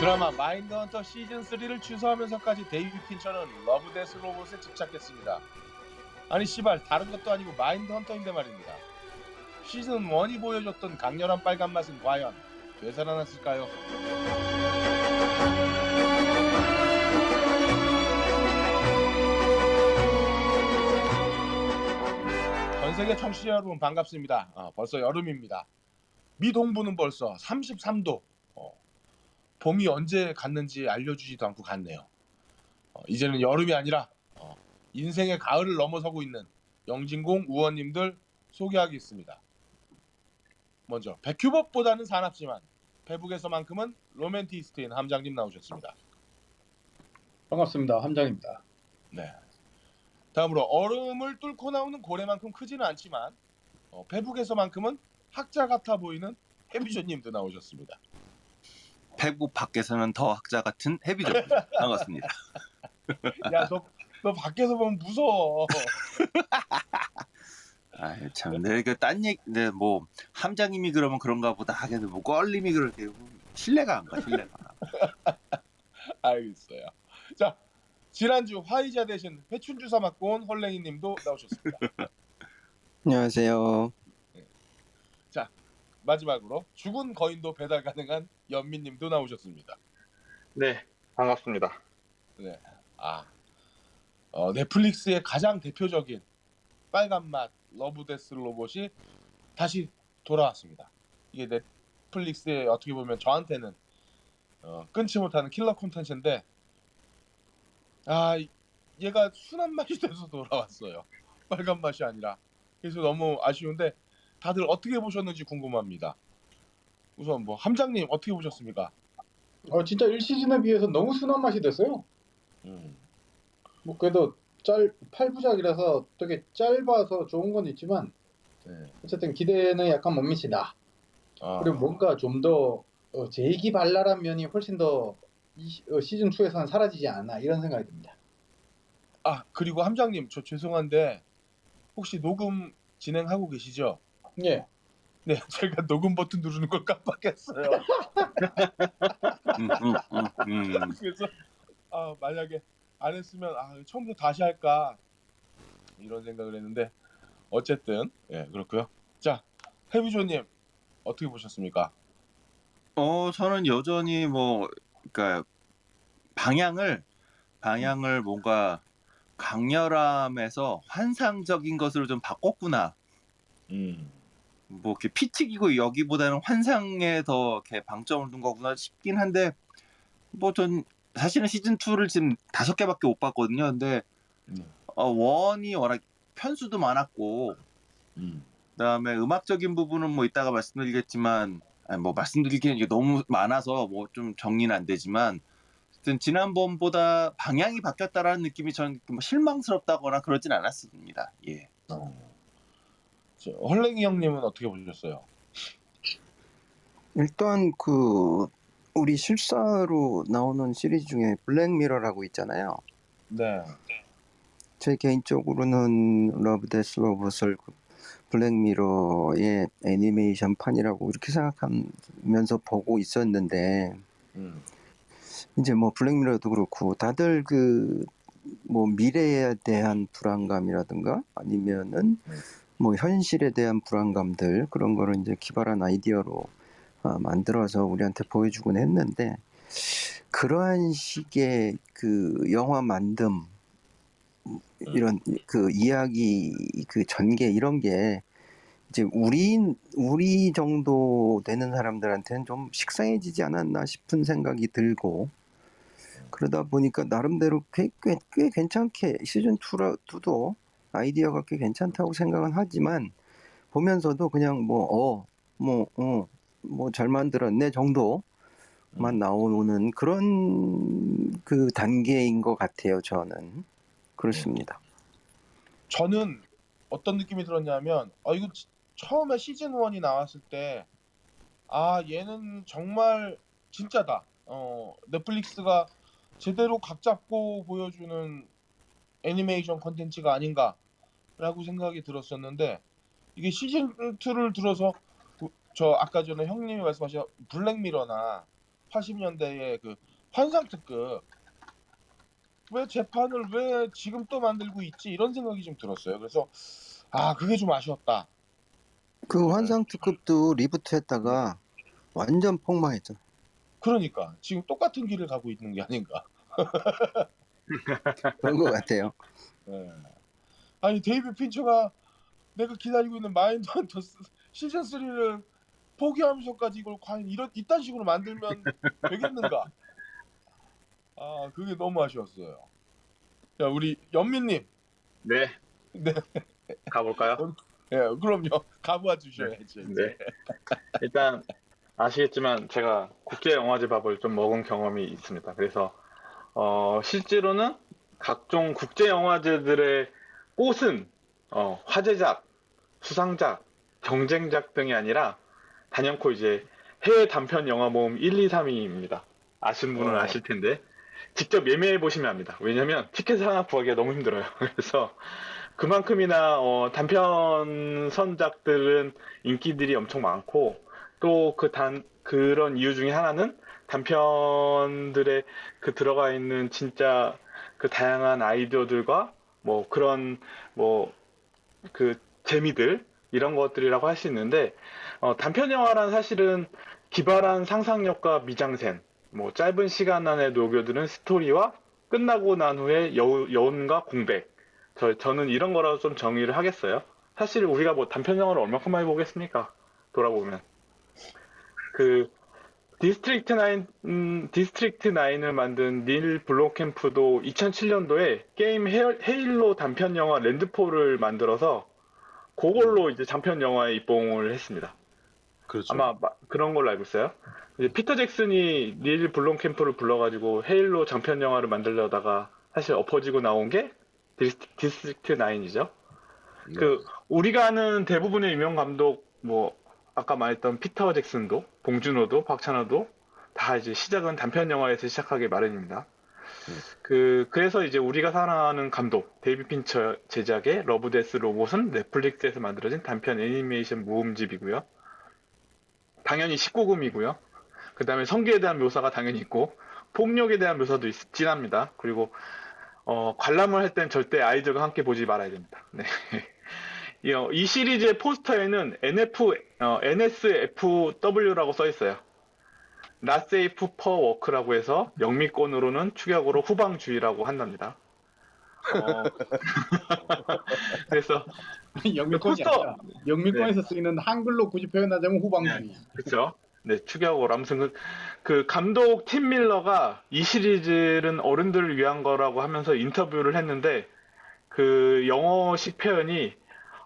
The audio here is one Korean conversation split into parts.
드라마 마인드 헌터 시즌 3를 취소하면서까지 데이비 핀처는 러브 데스 로봇에 집착했습니다. 아니 씨발 다른 것도 아니고 마인드 헌터인데 말입니다. 시즌 1이 보여줬던 강렬한 빨간 맛은 과연 되살아났을까요? 전 세계 청취자 여러분 반갑습니다. 아, 벌써 여름입니다. 미 동부는 벌써 33도. 어, 봄이 언제 갔는지 알려주지도 않고 갔네요. 어, 이제는 여름이 아니라 어, 인생의 가을을 넘어서고 있는 영진공 우원님들 소개하겠습니다. 먼저 백큐법보다는 사납지만 페북에서만큼은 로맨티스트인 함장님 나오셨습니다. 반갑습니다. 함장입니다. 네. 다음으로 얼음을 뚫고 나오는 고래만큼 크지는 않지만 어, 페북에서만큼은 학자 같아 보이는 해비조님도 나오셨습니다. 페북 밖에서는 더 학자 같은 헤비죠. 반갑습니다. 야, 너, 너 밖에서 보면 무서워. 아, 참, 내 그딴 얘기, 네, 뭐 함장님이 그러면 그런가 보다 하겠는데 뭐 껄림이 그렇게 신뢰가 안 가, 신뢰가. 알겠어요. 자, 지난주 화이자 대신 회춘 주사 맞고 온 헐랭이님도 나오셨습니다. 안녕하세요. 마지막으로 죽은 거인도 배달 가능한 연민님도 나오셨습니다. 네, 반갑습니다. 네. 아, 어, 넷플릭스의 가장 대표적인 빨간 맛 러브데스 로봇이 다시 돌아왔습니다. 이게 넷플릭스의 어떻게 보면 저한테는 어, 끊지 못하는 킬러 콘텐츠인데 아 이- 얘가 순한 맛이 돼서 돌아왔어요. 빨간 맛이 아니라 그래서 너무 아쉬운데 다들 어떻게 보셨는지 궁금합니다. 우선 뭐 함장님 어떻게 보셨습니까? 어, 진짜 1시즌에 비해서 너무 순한 맛이 됐어요. 음, 뭐 그래도 짤 8부작이라서 되게 짧아서 좋은 건 있지만 네. 어쨌든 기대는 약간 못 미치다. 아, 그리고 뭔가 좀더 어, 재기발랄한 면이 훨씬 더이 시- 어, 시즌 2에서는 사라지지 않나 이런 생각이 듭니다. 아 그리고 함장님 저 죄송한데 혹시 녹음 진행하고 계시죠? 예. 네 제가 녹음 버튼 누르는 걸 깜빡했어요. 음, 음, 음, 음. 그래서 아 만약에 안 했으면 아 처음부터 다시 할까 이런 생각을 했는데 어쨌든 예 그렇고요. 자 해비조님 어떻게 보셨습니까? 어, 저는 여전히 뭐, 그니까, 방향을, 방향을 뭔가 강렬함에서 환상적인 것으로 좀 바꿨구나. 음, 뭐, 이렇게 피 튀기고 여기보다는 환상에 더 이렇게 방점을 둔 거구나 싶긴 한데, 뭐, 전 사실은 시즌 2를 지금 다섯 개밖에 못 봤거든요. 근데, 음, 어, 원이 워낙 편수도 많았고, 음. 그다음에 음악적인 부분은 뭐 이따가 말씀드리겠지만 아니 뭐 말씀드리기엔 이게 너무 많아서 뭐 좀 정리는 안 되지만 어쨌든 지난번보다 방향이 바뀌었다라는 느낌이 저는 뭐 실망스럽다거나 그러진 않았습니다. 예. 어. 저, 헐랭이 형님은 어떻게 보셨어요? 일단 그 우리 실사로 나오는 시리즈 중에 블랙미러라고 있잖아요. 네. 제 개인적으로는 러브 데스 로봇을 그 블랙미러의 애니메이션판이라고 이렇게 생각하면서 보고 있었는데 음, 이제 뭐 블랙미러도 그렇고 다들 그 뭐 미래에 대한 불안감이라든가 아니면은 뭐 현실에 대한 불안감들 그런 거를 이제 기발한 아이디어로 아, 만들어서 우리한테 보여주곤 했는데 그러한 식의 그 영화 만듦 이런 그 이야기 그 전개 이런 게 이제 우리 우리 정도 되는 사람들한테는 좀 식상해지지 않았나 싶은 생각이 들고 그러다 보니까 나름대로 꽤, 꽤, 꽤 괜찮게 시즌 2라, 2도 아이디어가 꽤 괜찮다고 생각은 하지만 보면서도 그냥 뭐, 어, 뭐, 어, 뭐 잘 만들었네 정도만 나오는 그런 그 단계인 것 같아요, 저는. 그렇습니다. 저는 어떤 느낌이 들었냐면 아 이거 지- 처음에 시즌 1이 나왔을 때 아 얘는 정말 진짜다. 어 넷플릭스가 제대로 각 잡고 보여주는 애니메이션 컨텐츠가 아닌가라고 생각이 들었었는데 이게 시즌 2를 들어서 그- 저 아까 전에 형님이 말씀하신 블랙미러나 80년대의 그 환상 특급 왜 재판을 왜 지금 또 만들고 있지 이런 생각이 좀 들었어요. 그래서 아 그게 좀 아쉬웠다. 그 환상 특급도 리부트했다가 완전 폭망했죠. 그러니까 지금 똑같은 길을 가고 있는 게 아닌가. 그런 것 같아요. 예. 아니 데이비 핀처가 내가 기다리고 있는 마인드 헌터 시즌 3를 포기하면서까지 이걸 과연 이런 이딴 식으로 만들면 되겠는가? 아 그게 너무 아쉬웠어요. 야 우리 연민님, 네. 네. 가볼까요? 예 그럼요 가보아 주셔야지. 네. 일단 아시겠지만 제가 국제 영화제 밥을 좀 먹은 경험이 있습니다. 그래서 어, 실제로는 각종 국제 영화제들의 꽃은 어, 화제작, 수상작, 경쟁작 등이 아니라 단연코 이제 해외 단편 영화 모음 1, 2, 3위입니다. 아시는 분은 어. 아실 텐데 직접 예매해 보시면 압니다. 왜냐면 티켓 하나 구하기가 너무 힘들어요. 그래서 그만큼이나 어, 단편 선작들은 인기들이 엄청 많고 또 그 단 그런 이유 중에 하나는 단편들의 그 들어가 있는 진짜 그 다양한 아이디어들과 뭐 그런 뭐 그 재미들 이런 것들이라고 할 수 있는데 어, 단편 영화란 사실은 기발한 상상력과 미장센 뭐 짧은 시간 안에 녹여드는 스토리와 끝나고 난 후에 여운과 공백 저, 저는 이런 거라고 좀 정의를 하겠어요. 사실 우리가 뭐 단편 영화를 얼마큼 많이 보겠습니까? 돌아보면. 그, 디스트릭트 9, 음, 디스트릭트 9을 만든 닐 블롬캠프도 2007년도에 게임 헤, 헤일로 단편 영화 랜드폴을 만들어서 그걸로 이제 단편 영화에 입봉을 했습니다. 그렇죠. 아마 마- 그런 걸로 알고 있어요. 이제 피터 잭슨이 닐 블롬캠프를 불러가지고 헤일로 장편 영화를 만들려다가 사실 엎어지고 나온 게 디스, 디스트릭트 9이죠. 네. 그 우리가 아는 대부분의 유명 감독 뭐 아까 말했던 피터 잭슨도 봉준호도 박찬욱도 다 이제 시작은 단편 영화에서 시작하기 마련입니다. 음. 그 그래서 이제 우리가 사랑하는 감독 데이비 핀처 제작의 러브데스 로봇은 넷플릭스에서 만들어진 단편 애니메이션 모음집이고요. 당연히 19금이고요. 그 다음에 성기에 대한 묘사가 당연히 있고 폭력에 대한 묘사도 있, 진합니다. 그리고 어, 관람을 할 땐 절대 아이들과 함께 보지 말아야 됩니다. 네. 이, 어, 이 시리즈의 포스터에는 NF, 어, NSFW라고 써 있어요. Not safe for work라고 해서 영미권으로는 추격으로 후방주의라고 한답니다. 어, 그래서 영미권이 포스터! 아니라 영미권에서 쓰이는 한글로 굳이 표현하자면 후방주의. 그렇죠. 네, 추격으로 아무튼 그, 그 감독 팀 밀러가 이 시리즈는 어른들을 위한 거라고 하면서 인터뷰를 했는데 그 영어식 표현이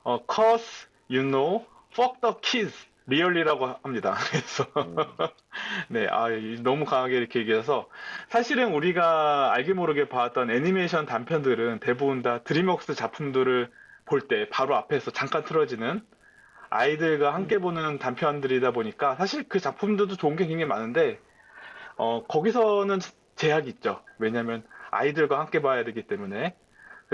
어, cause you know fuck the kids 리얼리라고 합니다. 그래서 네, 아, 이- 너무 강하게 이렇게 얘기해서 사실은 우리가 알게 모르게 봤던 애니메이션 단편들은 대부분 다 드림웍스 작품들을 볼 때 바로 앞에서 잠깐 틀어지는 아이들과 함께 보는 단편들이다 보니까 사실 그 작품들도 좋은 게 굉장히 많은데 어, 거기서는 제약이 있죠. 왜냐하면 아이들과 함께 봐야 되기 때문에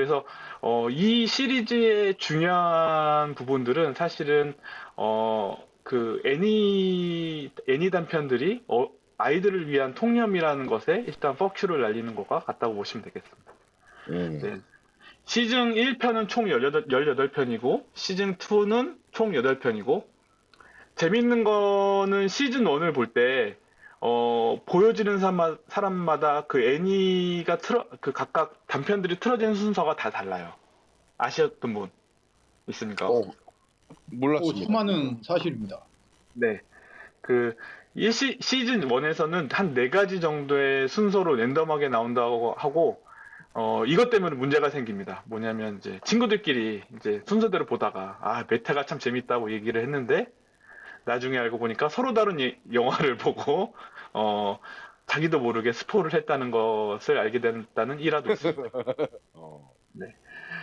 그래서 어, 이 시리즈의 중요한 부분들은 사실은 어, 그 애니 애니 단편들이 어, 아이들을 위한 통념이라는 것에 일단 퍼큐를 날리는 것과 같다고 보시면 되겠습니다. 음. 네. 시즌 1편은 총 18, 18편이고, 시즌 2는 총 8편이고, 재밌는 거는 시즌 1을 볼 때, 어, 보여지는 사람마, 사람마다 그 애니가 틀어, 그 각각 단편들이 틀어지는 순서가 다 달라요. 아셨던 분 있습니까? 어, 오, 몰랐습니다. 수많은 사실입니다. 네. 그, 이 시, 시즌 1에서는 한 네 가지 정도의 순서로 랜덤하게 나온다고 하고, 어, 이것 때문에 문제가 생깁니다. 뭐냐면, 이제, 친구들끼리 이제 순서대로 보다가, 아, 메타가 참 재밌다고 얘기를 했는데, 나중에 알고 보니까 서로 다른 예- 영화를 보고, 어, 자기도 모르게 스포를 했다는 것을 알게 됐다는 일화도 있습니다. 어.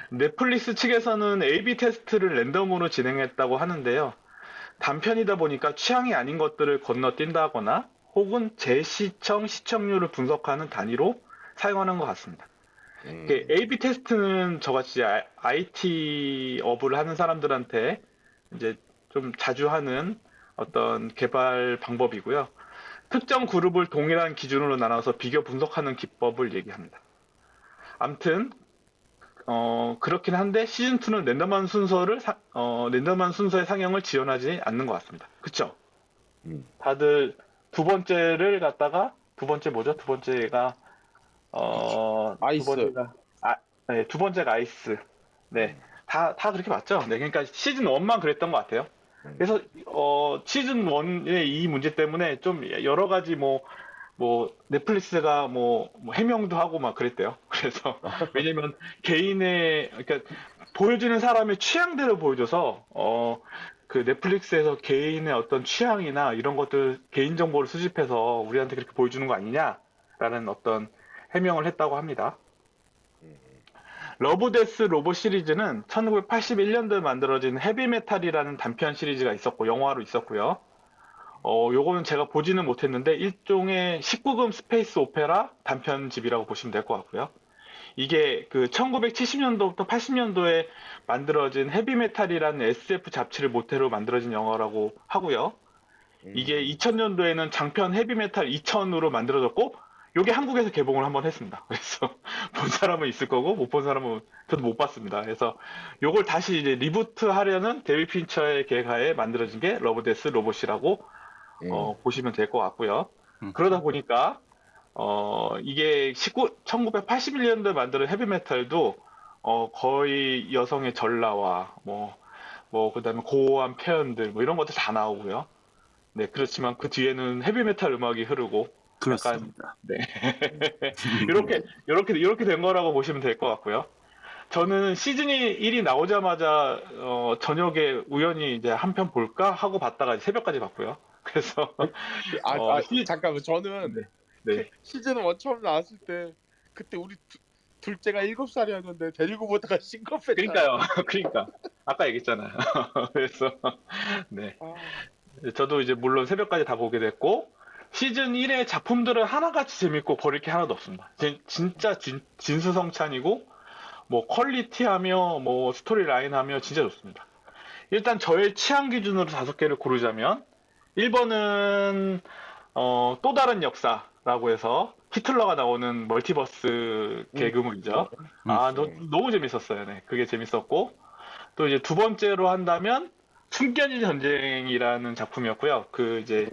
넷플릭스 측에서는 A/B 테스트를 랜덤으로 진행했다고 하는데요. 단편이다 보니까 취향이 아닌 것들을 건너뛴다거나 혹은 재시청 시청률을 분석하는 단위로 사용하는 것 같습니다. 음. A/B 테스트는 저같이 아- IT 업을 하는 사람들한테 이제 좀 자주 하는 어떤 개발 방법이고요. 특정 그룹을 동일한 기준으로 나눠서 비교 분석하는 기법을 얘기합니다. 암튼 어, 그렇긴 한데 시즌 2는 랜덤한 순서를 사- 어, 랜덤한 순서의 상영을 지원하지 않는 것 같습니다. 그쵸? 음. 다들 두 번째를 갖다가 두 번째 뭐죠? 두 번째가 어, 아이스. 두 번째가 아, 네, 두 번째가 아이스. 네. 다, 다 그렇게 맞죠? 네, 그러니까 시즌 1만 그랬던 것 같아요. 그래서, 어, 시즌 1의 이 문제 때문에 좀 여러 가지 뭐, 뭐, 넷플릭스가 뭐, 뭐 해명도 하고 막 그랬대요. 그래서, 왜냐면 개인의, 그러니까 보여주는 사람의 취향대로 보여줘서, 어, 그 넷플릭스에서 개인의 어떤 취향이나 이런 것들, 개인 정보를 수집해서 우리한테 그렇게 보여주는 거 아니냐라는 어떤 해명을 했다고 합니다. 러브데스 로봇 시리즈는 1981년도에 만들어진 헤비메탈이라는 단편 시리즈가 있었고 영화로 있었고요. 어, 요거는 제가 보지는 못했는데 일종의 19금 스페이스 오페라 단편집이라고 보시면 될 것 같고요. 이게 그 1970년도부터 80년도에 만들어진 헤비메탈이라는 SF 잡지를 모태로 만들어진 영화라고 하고요. 이게 2000년도에는 장편 헤비메탈 2000으로 만들어졌고 요게 한국에서 개봉을 한번 했습니다. 그래서 본 사람은 있을 거고 못 본 사람은 저도 못 봤습니다. 그래서 요걸 다시 이제 리부트 하려는 데이비 핀처의 계획하에 만들어진 게 러브데스 로봇이라고 음. 어, 보시면 될 것 같고요. 음. 그러다 보니까 어, 이게 19, 1981년도에 만든 헤비메탈도 어, 거의 여성의 전라와 뭐, 뭐, 그 다음에 고어한 표현들 뭐 이런 것들 다 나오고요. 네, 그렇지만 그 뒤에는 헤비메탈 음악이 흐르고 그렇습니다. 이렇게 이렇게 이렇게 된 거라고 보시면 될 것 같고요. 저는 시즌이 1이 나오자마자 어, 저녁에 우연히 이제 한 편 볼까 하고 봤다가 새벽까지 봤고요. 그래서 아, 어, 아, 시- 잠깐만 저는 네. 시즌 1 처음 나왔을 때 그때 우리 두- 둘째가 7살이었는데 데리고 보다가 싱겁했잖아. 그러니까요. 그러니까 아까 얘기했잖아요. 그래서 네. 아, 저도 이제 물론 새벽까지 다 보게 됐고 시즌 1의 작품들은 하나같이 재밌고 버릴 게 하나도 없습니다. 진- 진짜 진, 진수성찬이고 뭐 퀄리티하며 뭐 스토리 라인하며 진짜 좋습니다. 일단 저의 취향 기준으로 다섯 개를 고르자면 1번은 어, 또 다른 역사라고 해서 히틀러가 나오는 멀티버스 개그물이죠. 아, 너, 너무 재밌었어요. 네, 그게 재밌었고 또 이제 두 번째로 한다면 숨겨진 전쟁이라는 작품이었고요. 그 이제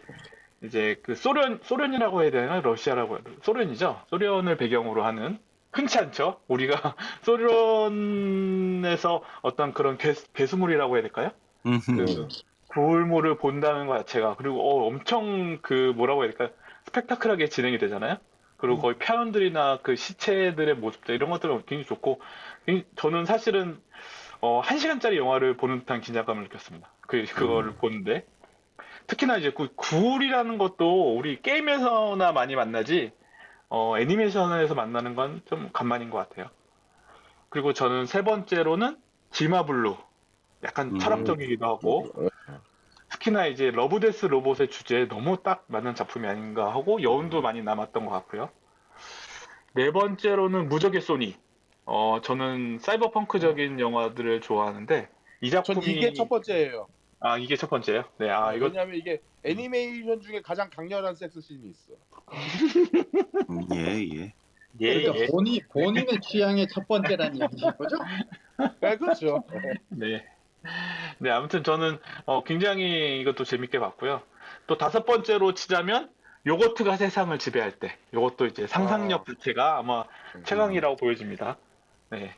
이제 그 소련 소련이라고 해야 되나 러시아라고 해야 되나? 소련이죠. 소련을 배경으로 하는 흔치 않죠. 우리가 소련에서 어떤 그런 괴, 괴수물이라고 해야 될까요? 음. 그 구울물을 본다는 것 자체가 그리고 어, 엄청 그 뭐라고 해야 될까 스펙타클하게 진행이 되잖아요. 그리고 거의 표현들이나 그 시체들의 모습들 이런 것들은 굉장히 좋고 저는 사실은 어, 한 시간짜리 영화를 보는 듯한 긴장감을 느꼈습니다. 그 그거를 보는데 특히나 이제 그 구울이라는 것도 우리 게임에서나 많이 만나지 어, 애니메이션에서 만나는 건 좀 간만인 것 같아요. 그리고 저는 세 번째로는 지마 블루 약간 음. 철학적이기도 하고 특히나 이제 러브데스 로봇의 주제에 너무 딱 맞는 작품이 아닌가 하고 여운도 많이 남았던 것 같고요. 네 번째로는 무적의 소니. 어, 저는 사이버펑크적인 영화들을 좋아하는데 이전 작품이 이게 첫 번째예요. 아 이게 첫 번째예요? 네, 아 이거 왜냐면 이게 애니메이션 중에 가장 강렬한 섹스 씬이 있어. 음, 예, 예. 예, 그러니까 예. 본인 본인의 취향의 첫 번째라는 얘기인 거죠? 네, 그렇죠. 네. 네, 아무튼 저는 어, 굉장히 이것도 재밌게 봤고요. 또 다섯 번째로 치자면 요거트가 세상을 지배할 때. 요것도 이제 상상력 아. 자체가 아마 최강이라고 보여집니다. 네.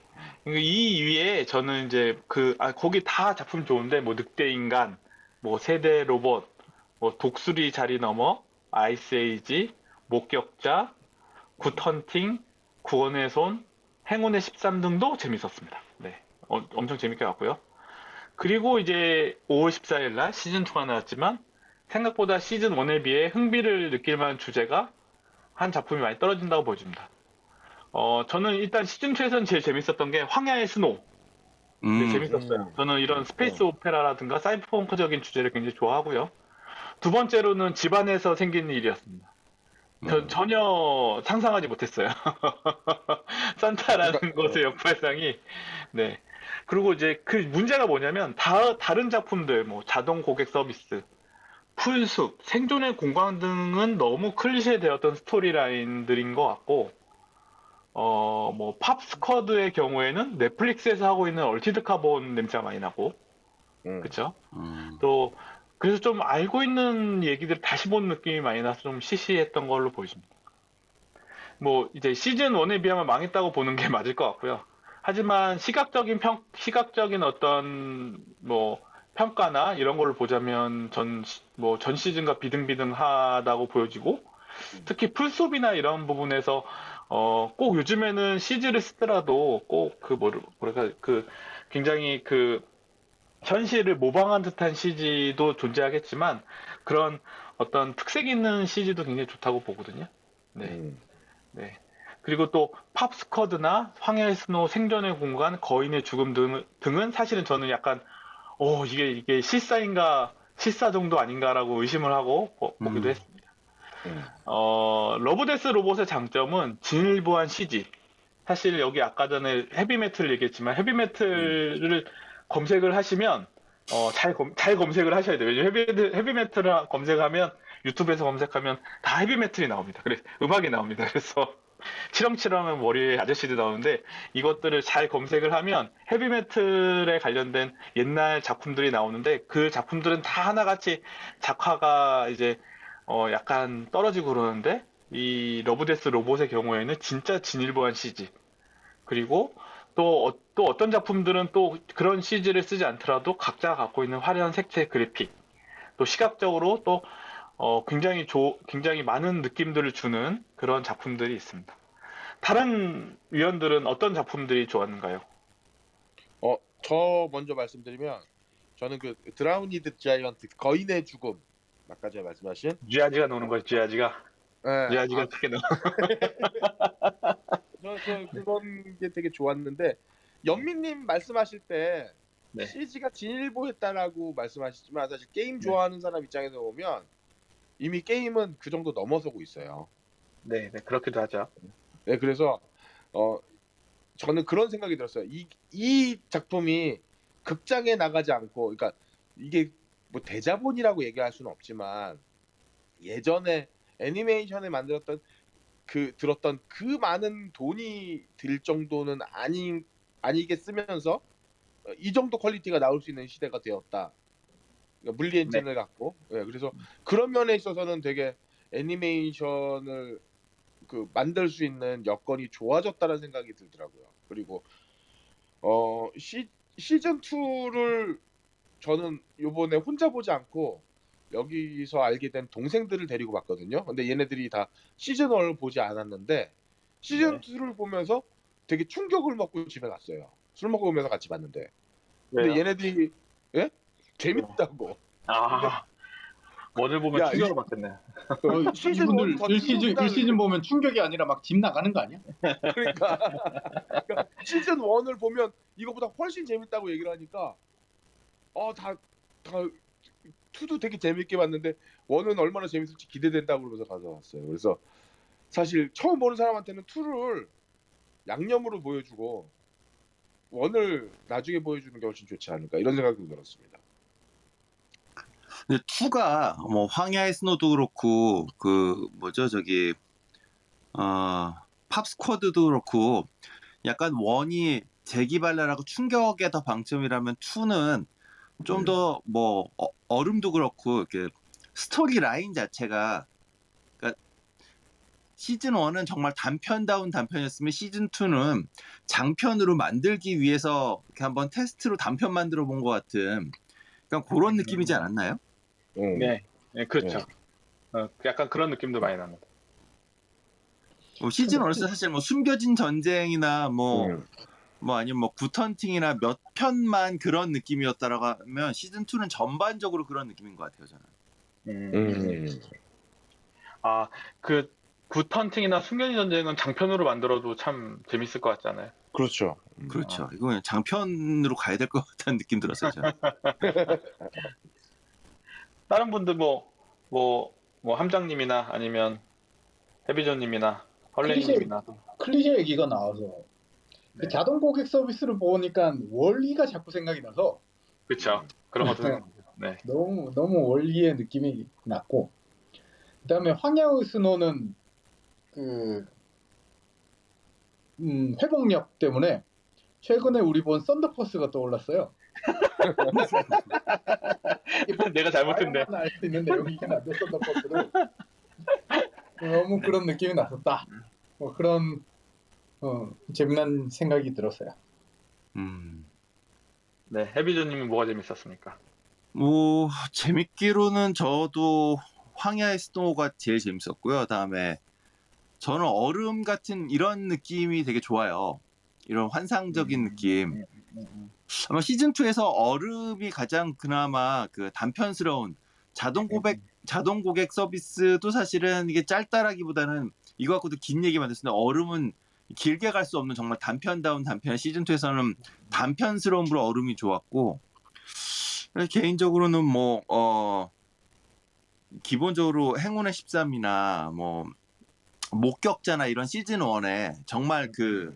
이 위에 저는 이제 그, 아, 거기 다 작품 좋은데, 뭐, 늑대인간, 뭐, 세대 로봇, 뭐, 독수리 자리 넘어, 아이스에이지, 목격자, 굿헌팅, 구원의 손, 행운의 13 등도 재밌었습니다. 네. 어, 엄청 재밌게 봤고요. 그리고 이제 5월 14일 날 시즌2가 나왔지만, 생각보다 시즌1에 비해 흥미를 느낄 만한 주제가 한 작품이 많이 떨어진다고 보여집니다. 어, 저는 일단 시즌 2에서는 제일 재밌었던 게 황야의 스노우. 음, 네, 재밌었어요. 저는 이런 스페이스 오페라라든가 사이버펑크적인 주제를 굉장히 좋아하고요. 두 번째로는 집안에서 생긴 일이었습니다. 전 음. 전혀 상상하지 못했어요. 산타라는 그러니까, 것의 역발상이 네. 그리고 이제 그 문제가 뭐냐면 다, 다른 작품들 뭐 자동 고객 서비스 풀숲, 생존의 공간 등은 너무 클리셰 되었던 스토리라인들인 것 같고, 어, 뭐, 팝스쿼드의 경우에는 넷플릭스에서 하고 있는 얼터드 카본 냄새가 많이 나고, 음. 그쵸? 음. 또, 그래서 좀 알고 있는 얘기들 다시 본 느낌이 많이 나서 좀 시시했던 걸로 보여집니다. 뭐, 이제 시즌 1에 비하면 망했다고 보는 게 맞을 것 같고요. 하지만 시각적인 평, 시각적인 어떤, 뭐, 평가나 이런 걸로 보자면 전, 시- 뭐, 전 시즌과 비등비등하다고 보여지고, 특히 풀숲이나 이런 부분에서, 어, 꼭 요즘에는 CG를 쓰더라도 꼭 그, 뭐를, 뭐랄까, 그, 굉장히 그, 현실을 모방한 듯한 CG도 존재하겠지만, 그런 어떤 특색 있는 CG도 굉장히 좋다고 보거든요. 네. 음. 네. 그리고 또 Pop Squad나 황야의 스노우 생존의 공간, 거인의 죽음 등, 등은 사실은 저는 약간 어 이게 이게 실사인가 실사 정도 아닌가라고 의심을 하고 보, 보기도 음. 했습니다. 음. 어 Love Death Robot의 장점은 진일보한 CG. 사실 여기 아까 전에 헤비메탈 얘기했지만 헤비메탈을 검색을 하시면 어, 잘, 검, 잘 검색을 하셔야 돼요. 왜냐면 헤비, 헤비메탈을 검색하면 유튜브에서 검색하면 다 헤비메탈이 나옵니다. 그래서 음악이 나옵니다. 그래서 치렁치렁한 머리에 아저씨들이 나오는데 이것들을 잘 검색을 하면 헤비메탈에 관련된 옛날 작품들이 나오는데 그 작품들은 다 하나같이 작화가 이제 어 약간 떨어지고 그러는데 이 Love Death Robot의 경우에는 진짜 진일보한 CG 그리고 또, 어, 또 어떤 작품들은 또 그런 CG를 쓰지 않더라도 각자 갖고 있는 화려한 색채 그래픽 또 시각적으로 또 어, 굉장히 조, 굉장히 많은 느낌들을 주는 그런 작품들이 있습니다. 다른 위원들은 어떤 작품들이 좋았는가요? 어, 저 먼저 말씀드리면 저는 그 Drowned Giant 거인의 죽음 아까 제가 말씀하신 쥐아지가 노는 거죠, 쥐아지가. 예, 쥐아지가 아, 크게 노. 저, 저 그런 게 되게 좋았는데 연민님 말씀하실 때 네. CG가 진일보했다라고 말씀하시지만 사실 게임 좋아하는 사람 입장에서 보면 이미 게임은 그 정도 넘어서고 있어요. 네, 네, 그렇기도 하죠. 네, 그래서 어 저는 그런 생각이 들었어요. 이, 이 작품이 극장에 나가지 않고, 그러니까 이게 뭐 대자본이라고 얘기할 수는 없지만 예전에 애니메이션에 만들었던 그 들었던 그 많은 돈이 들 정도는 아니 아니겠으면서 어, 이 정도 quality가 나올 수 있는 시대가 되었다. 그러니까 물리 엔진을 갖고, 예, 그래서 그런 면에 있어서는 되게 애니메이션을 그 만들 수 있는 여건이 좋아졌다는 생각이 들더라고요. 그리고 어 시, 시즌 2를 저는 요번에 혼자 보지 않고 여기서 알게 된 동생들을 데리고 봤거든요. 근데 얘네들이 다 시즌 1을 보지 않았는데 시즌 네. 2를 보면서 되게 충격을 먹고 집에 갔어요. 술 먹고 오면서 같이 봤는데. 근데 왜요? 얘네들이 예? 재밌다고. 아, 뭐를 보면 야, 충격을 받겠네. 어, 시즌 더 1시즌, 충격이다 1시즌 보면 충격이 아니라 막 집 나가는 거 아니야? 그러니까, 그러니까 시즌 1을 보면 이거보다 훨씬 재밌다고 얘기를 하니까 어다다 2도 되게 재밌게 봤는데 1은 얼마나 재밌을지 기대된다고 그러면서 가서 왔어요. 그래서 사실 처음 보는 사람한테는 2를 양념으로 보여주고 1을 나중에 보여주는 게 훨씬 좋지 않을까 이런 생각도 들었습니다. 근데 2가 뭐 황야의 스노도 그렇고 그 뭐죠 저기 어 Pop Squad도 그렇고 약간 원이 재기발랄하고 충격에 더 방점이라면 2는 좀 더 뭐 얼음도 그렇고 이렇게 story line 자체가 그러니까 시즌 1은 정말 단편다운 단편이었으면 시즌 2는 장편으로 만들기 위해서 이렇게 한번 테스트로 단편 만들어 본 것 같은 그냥 그런 느낌이지 않았나요? 음. 네, 네, 그렇죠. 어, 약간 그런 느낌도 많이 납니다. 뭐 시즌 1에서 사실 뭐 숨겨진 전쟁이나 뭐 음. 뭐 아니면 뭐 굿헌팅이나 몇 편만 그런 느낌이었다라고 하면 시즌 2는 전반적으로 그런 느낌인 것 같아요 저는. 음. 아, 그 굿헌팅이나 숨겨진 전쟁은 장편으로 만들어도 참 재밌을 것 같잖아요. 그렇죠. 그렇죠. 이거 그냥 장편으로 가야 될 것 같다는 느낌 들었어요 저는. 다른 분들 뭐, 뭐, 뭐 함장님이나 아니면 해비전님이나 헐레이님이나 클리셰 얘기가 나와서 그 네. 자동 고객 서비스를 보니까 원리가 자꾸 생각이 나서 그렇죠. 그런 것도 네. 네. 너무 너무 원리의 느낌이 났고 그다음에 황야의 스노는 그 음, 회복력 때문에 최근에 우리 본 썬더퍼스가 떠올랐어요. 내가 잘못했네. 알수 있는 내용이긴 한데 썬더퍼스를 너무 그런 느낌이 났었다. 뭐 그런 어, 재미난 생각이 들었어요. 음. 네, 해비조님은 뭐가 재밌었습니까? 뭐 재밌기로는 저도 황야의 스노우가 제일 재밌었고요. 다음에 저는 얼음 같은 이런 느낌이 되게 좋아요. 이런 환상적인 느낌. 아마 시즌 2에서 얼음이 가장 그나마 그 단편스러운 자동 고백 자동 고객 서비스도 사실은 이게 짧다라기보다는 이거 갖고도 긴 얘기 만들었는데 얼음은 길게 갈 수 없는 정말 단편다운 단편 시즌 2에서는 단편스러움으로 얼음이 좋았고 개인적으로는 뭐 어, 기본적으로 행운의 13이나 뭐 목격자나 이런 시즌 1에 정말 그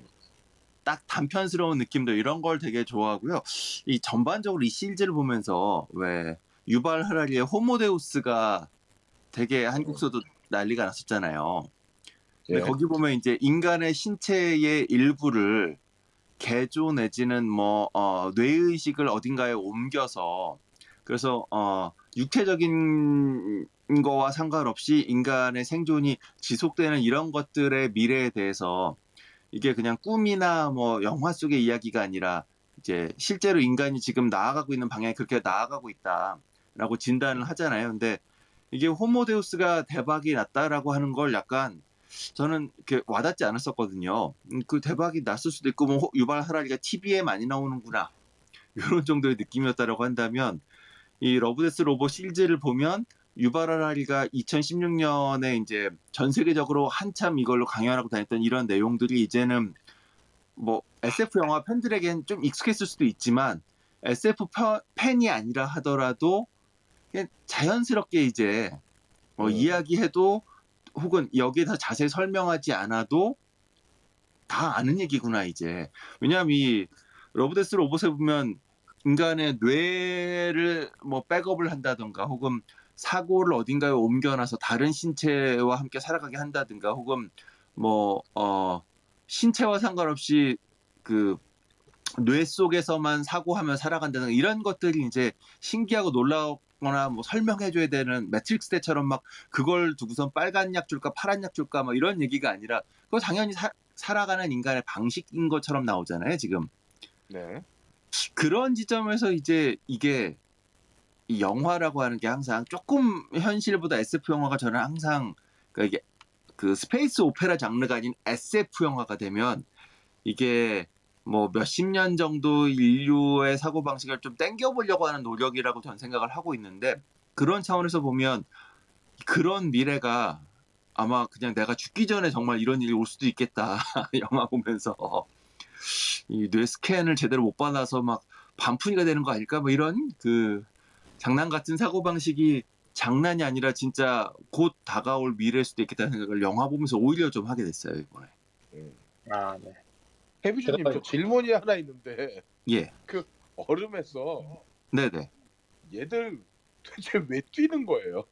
딱 단편스러운 느낌도 이런 걸 되게 좋아하고요. 이 전반적으로 이 시리즈를 보면서 왜 유발 하라리의 호모데우스가 되게 한국서도 난리가 났었잖아요. 예. 거기 보면 이제 인간의 신체의 일부를 개조 내지는 뭐 어, 뇌의식을 어딘가에 옮겨서 그래서 어, 육체적인 거와 상관없이 인간의 생존이 지속되는 이런 것들의 미래에 대해서 이게 그냥 꿈이나 뭐 영화 속의 이야기가 아니라 이제 실제로 인간이 지금 나아가고 있는 방향이 그렇게 나아가고 있다라고 진단을 하잖아요. 근데 이게 Homo Deus가 대박이 났다라고 하는 걸 약간 저는 이렇게 와닿지 않았었거든요. 음, 그 대박이 났을 수도 있고 뭐 호- 유발 하라리가 TV에 많이 나오는구나 이런 정도의 느낌이었다라고 한다면 이 Love Death Robot 시리즈를 보면 유발 하라리가 2016년에 이제 전 세계적으로 한참 이걸로 강연하고 다녔던 이런 내용들이 이제는 뭐 SF 영화 팬들에겐 좀 익숙했을 수도 있지만 SF 펴- 팬이 아니라 하더라도 그냥 자연스럽게 이제 뭐 음. 이야기해도 혹은 여기에 더 자세히 설명하지 않아도 다 아는 얘기구나 이제. 왜냐하면 이 Love Death Robot에 보면 인간의 뇌를 뭐 백업을 한다던가 혹은 사고를 어딘가에 옮겨놔서 다른 신체와 함께 살아가게 한다든가 혹은 뭐 어 신체와 상관없이 그 뇌 속에서만 사고하며 살아간다는 이런 것들이 이제 신기하고 놀라 거나 뭐 설명해줘야 되는 매트릭스 때처럼 막 그걸 두고선 빨간 약 줄까 파란 약 줄까 뭐 이런 얘기가 아니라 그거 당연히 사- 살아가는 인간의 방식인 것처럼 나오잖아요 지금 네. 그런 지점에서 이제 이게 이 영화라고 하는 게 항상 조금 현실보다 SF 영화가 저는 항상 그 이게 그 space opera 장르가 아닌 SF 영화가 되면 이게 뭐 몇십 년 정도 인류의 사고 방식을 좀 땡겨 보려고 하는 노력이라고 저는 생각을 하고 있는데 그런 차원에서 보면 그런 미래가 아마 그냥 내가 죽기 전에 정말 이런 일이 올 수도 있겠다 영화 보면서. 이 뇌 스캔을 제대로 못 받아서 막 반푼이가 되는 거 아닐까? 뭐 이런 그 장난 같은 사고 방식이 장난이 아니라 진짜 곧 다가올 미래일 수도 있겠다는 생각을 영화 보면서 오히려 좀 하게 됐어요 이번에. 아, 네. 해비주님 저 질문이 하나 있는데 예 얼음에서 네네 얘들 도대체 왜 뛰는 거예요?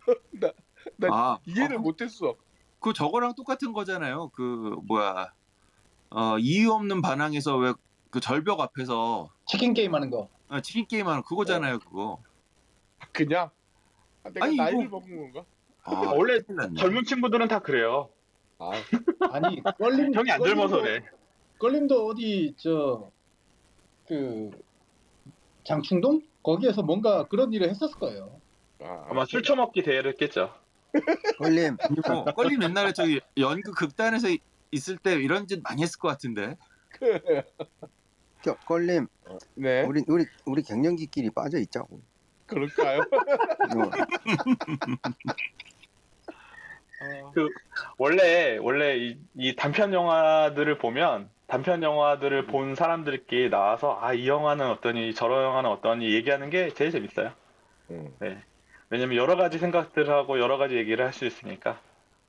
나 나 아 이해를 어, 못했어. 그 저거랑 똑같은 거잖아요 그 뭐야 어 이유 없는 반항에서 왜 그 절벽 앞에서 치킨 게임 하는 거. 어, 치킨 게임 하는 그거잖아요 그거 그냥 아, 내가 아니, 나이를 이거- 먹은 건가? 아, 원래. 젊은 친구들은 다 그래요. 아, 아니 껄림 형이 안 젊어서 그래. 껄림도 어디 저 그 장충동 거기에서 뭔가 그런 일을 했었을 거예요. 아, 아마 술 처먹기 대회를 했겠죠. 꼴림 뭐 껄림 옛날에 저기 연극 극단에서 이- 있을 때 이런 짓 많이 했을 것 같은데 겨- 꼴림 네, 우리 우리 우리 갱년기끼리 빠져 있자고. 그럴까요? 어, 아, 원래 원래 이, 이 단편 영화들을 보면 단편 영화들을 본 사람들끼리 나와서 아 이 영화는 어떠니 저런 영화는 어떠니 얘기하는 게 제일 재밌어요. 음. 왜냐면 여러 가지 생각들을 하고 여러 가지 얘기를 할 수 있으니까.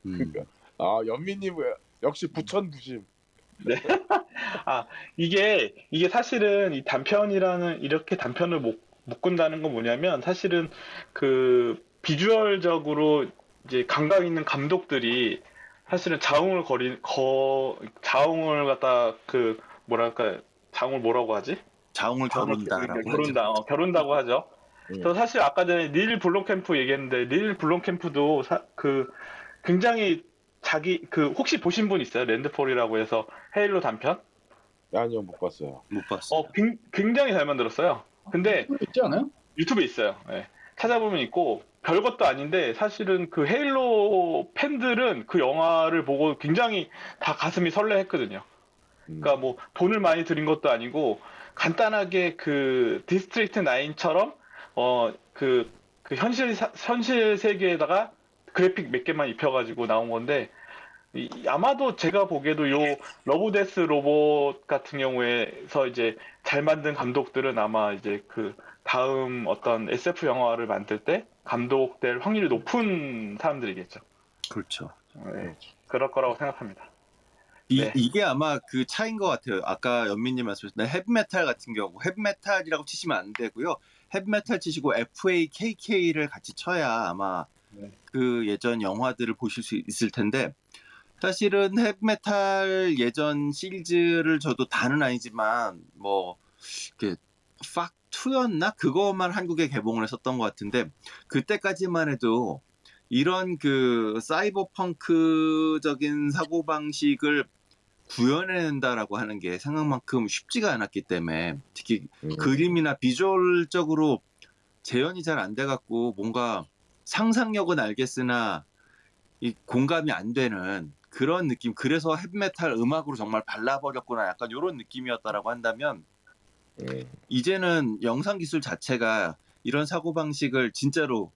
음. 아 연민님 역시 부천 부심. 이게 이게 사실은 이 단편이라는 이렇게 단편을 못 묶은다는 건 뭐냐면 사실은 그 비주얼적으로 이제 감각 있는 감독들이 사실은 자웅을 거리 거 자웅을 갖다 그 뭐랄까 자웅을 뭐라고 하지? 자웅을 겨룬다라고 결혼다 어, 결혼다고 하죠. 음. 저 사실 아까 전에 닐 블롬캠프 얘기했는데 닐 블롬캠프도 사- 그 굉장히 자기 그 혹시 보신 분 있어요? Landfall이라고 해서 Halo 단편? 아니요 못 봤어요. 못 봤어. 어 굉- 굉장히 잘 만들었어요. 근데 있지 않아요? 유튜브에 있어요. 예. 찾아보면 있고 별것도 아닌데 사실은 그 Halo 팬들은 그 영화를 보고 굉장히 다 가슴이 설레했거든요. 음. 그러니까 뭐 돈을 많이 들인 것도 아니고 간단하게 그 District 9처럼 어그 그 현실 사- 현실 세계에다가 그래픽 몇 개만 입혀가지고 나온 건데 이- 아마도 제가 보기에도 요 Love Death Robot 같은 경우에서 이제 잘 만든 감독들은 아마 이제 그 다음 어떤 SF 영화를 만들 때 감독될 확률이 높은 사람들이겠죠. 그렇죠. 네, 그럴 거라고 생각합니다. 이, 네. 이게 아마 그 차인 것 같아요. 아까 연민님 말씀하신 헤비메탈 같은 경우 헤비메탈이라고 치시면 안 되고요. 헤비메탈 치시고 FAKK를 같이 쳐야 아마 네. 그 예전 영화들을 보실 수 있을 텐데 사실은 헤비메탈 예전 시리즈를 저도 다는 아니지만 뭐 이렇게 팍 2였나 그것만 한국에 개봉을 했었던 것 같은데 그때까지만 해도 이런 그 사이버펑크적인 사고 방식을 구현해낸다라고 하는 게 생각만큼 쉽지가 않았기 때문에 특히 음. 그림이나 비주얼적으로 재현이 잘 안 돼갖고 뭔가 상상력은 알겠으나 이 공감이 안 되는 그런 느낌. 그래서 헤비메탈 음악으로 정말 발라버렸구나. 약간 이런 느낌이었다라고 한다면 음. 이제는 영상 기술 자체가 이런 사고 방식을 진짜로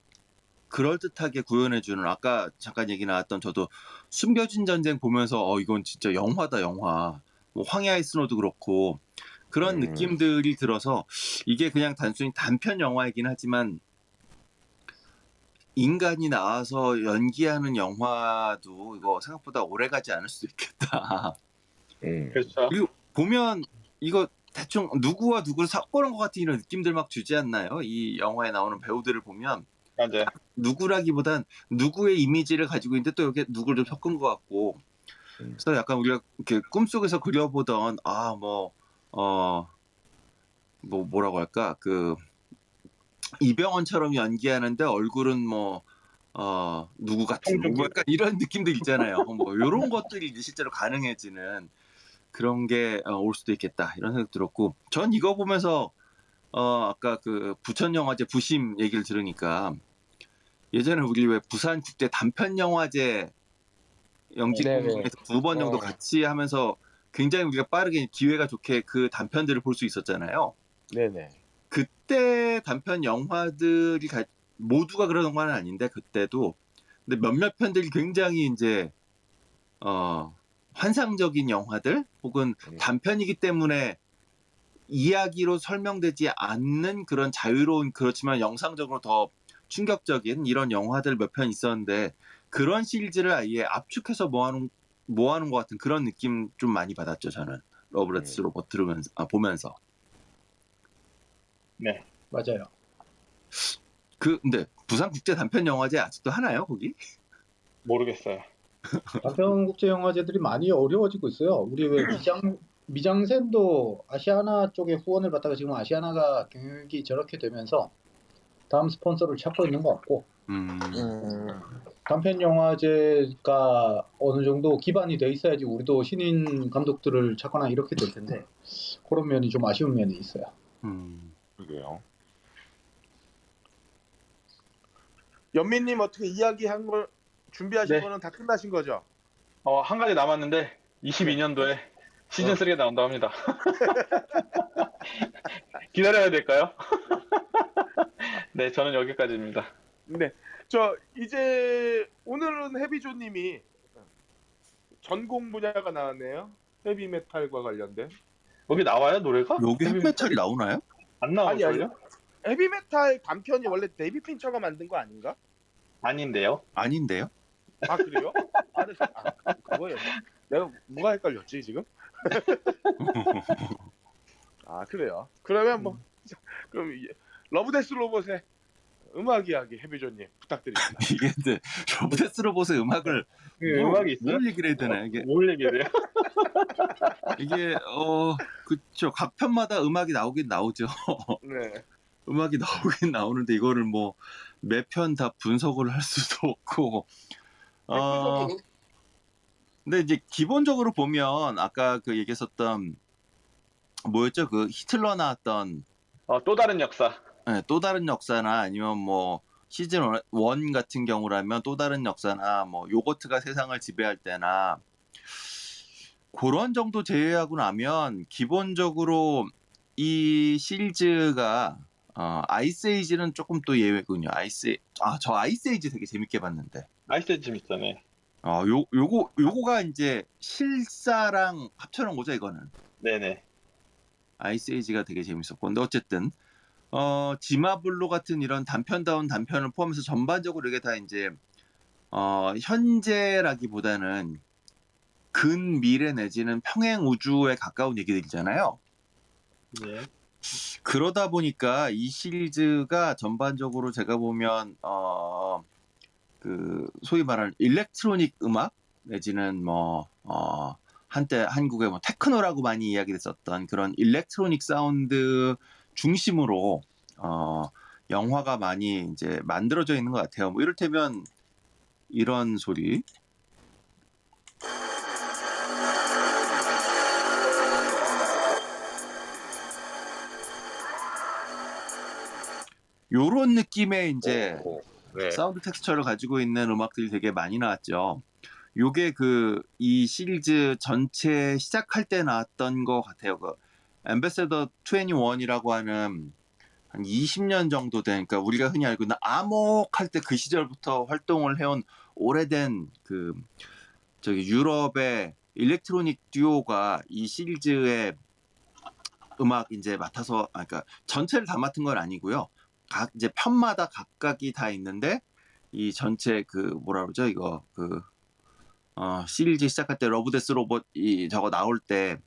그럴듯하게 구현해주는 아까 잠깐 얘기 나왔던 저도 숨겨진 전쟁 보면서 어 이건 진짜 영화다 영화 뭐 황야의 스노도 그렇고 그런 음. 느낌들이 들어서 이게 그냥 단순히 단편 영화이긴 하지만 인간이 나와서 연기하는 영화도 이거 생각보다 오래 가지 않을 수도 있겠다. 음. 그렇죠. 보면 이거 대충 누구와 누구를 섞어놓은 것 같은 이런 느낌들 막 주지 않나요? 이 영화에 나오는 배우들을 보면 맞아요. 누구라기보단 누구의 이미지를 가지고 있는데 또 여기 누구를 좀 섞은 것 같고 음. 그래서 약간 우리가 이렇게 꿈속에서 그려보던 아 뭐 어 뭐 뭐라고 할까 그 이병헌처럼 연기하는데 얼굴은 뭐 어 누구 같은 홍준기. 뭐 약간 이런 느낌들 있잖아요. 뭐 이런 것들이 실제로 가능해지는 그런 게 어, 올 수도 있겠다 이런 생각 들었고 전 이거 보면서 어 아까 그 부천 영화제 부심 얘기를 들으니까 예전에 우리 왜 부산 국제 단편 영화제 영직 네네. 공모에서 두 번 정도 어. 같이 하면서 굉장히 우리가 빠르게 기회가 좋게 그 단편들을 볼 수 있었잖아요. 네네. 그때 단편 영화들이 가- 모두가 그러는 건 아닌데 그때도 근데 몇몇 편들이 굉장히 이제 어 환상적인 영화들 혹은 음. 단편이기 때문에 이야기로 설명되지 않는 그런 자유로운 그렇지만 영상적으로 더 충격적인 이런 영화들 몇 편 있었는데 그런 시리즈를 아예 압축해서 모아놓은 모아놓은 것 같은 그런 느낌 좀 많이 받았죠 저는 러브레츠 음. 로봇 들으면서 아, 보면서 맞아요. 그 근데 부산 국제 단편 영화제 아직도 하나요 거기? 모르겠어요. 단편 국제 영화제들이 많이 어려워지고 있어요. 우리 왜 미장 미장센도 아시아나 쪽에 후원을 받다가 지금 아시아나가 경영이 저렇게 되면서 다음 스폰서를 찾고 있는 것 같고 음, 단편 영화제가 어느 정도 기반이 돼 있어야지 우리도 신인 감독들을 찾거나 이렇게 될 텐데 그런 면이 좀 아쉬운 면이 있어요. 음. 그러게요. 연민님 어떻게 이야기한 걸 준비하신 네. 거는 다 끝나신 거죠? 어, 한 가지 남았는데 22년도에 시즌 어. 3가 나온다고 합니다. 기다려야 될까요? 네, 저는 여기까지입니다. 네. 저 이제 오늘은 헤비조 님이 전공 분야가 나왔네요. 헤비 메탈과 관련된. 여기 나와요, 노래가? 여기 헤비 메탈이 나오나요? 안 아니 아니. 나올걸요? 헤비 메탈 단편이 원래 데이빗 핀처가 만든 거 아닌가? 아닌데요. 아닌데요? 아 그래요? 아, 네. 아 그거였나? 내가 뭐가 헷갈렸지 지금? 아 그래요. 그러면 뭐 그럼 이- 러브데스 로봇의 음악 이야기 헤비조님 부탁드립니다. 이게 근데 러브데스 로봇의 음악을 그 뭐, 음악이 있어요? 뭘 얘기를 해야 되나 이게 뭘 얘기해요? 이게 어 그쵸 각 편마다 음악이 나오긴 나오죠. 네. 음악이 나오긴 나오는데 이거를 뭐 매 편 다 분석을 할 수도 없고 어 근데 이제 기본적으로 보면 아까 그 얘기했었던 뭐였죠 그 히틀러 나왔던 어, 또 다른 역사. 네, 또 다른 역사나 아니면 뭐 시즌 1 같은 경우라면 또 다른 역사나 뭐 요거트가 세상을 지배할 때나 그런 정도 제외하고 나면 기본적으로 이 시리즈가 어, 아이스 에이지는 조금 또 예외군요. 아이스 아 저 아이스 에이지 되게 재밌게 봤는데. 아이스 재밌잖아요. 어, 요 요거 요거가 이제 실사랑 합쳐놓은 거죠, 이거는. 네네. 아이스 에이지가 되게 재밌었고 근데 어쨌든 어 지마블로 같은 이런 단편다운 단편을 포함해서 전반적으로 이게 다 이제 어 현재라기보다는 근 미래 내지는 평행 우주에 가까운 얘기들이잖아요. 네. 그러다 보니까 이 시리즈가 전반적으로 제가 보면 어 그 소위 말하는 electronic 음악 내지는 뭐 어, 한때 한국에 뭐 테크노라고 많이 이야기됐었던 그런 electronic 사운드 중심으로 어, 영화가 많이 이제 만들어져 있는 것 같아요. 뭐 이를테면 이런 소리. 요런 느낌의 이제 오, 네. 사운드 texture를 가지고 있는 음악들이 되게 많이 나왔죠. 요게 그 이 시리즈 전체 시작할 때 나왔던 것 같아요. 그 Ambassador 21이라고 하는 한 20년 정도 된, 그러니까 우리가 흔히 알고 있는 암흑 할 때 그 시절부터 활동을 해온 오래된 그 저기 유럽의 electronic 듀오가 이 시리즈의 음악 이제 맡아서, 아, 그러니까 전체를 다 맡은 건 아니고요. 각 이제 편마다 각각이 다 있는데 이 전체 그 뭐라 그러죠 이거 그 어, 시리즈 시작할 때 러브 데스 로봇 이 저거 나올 때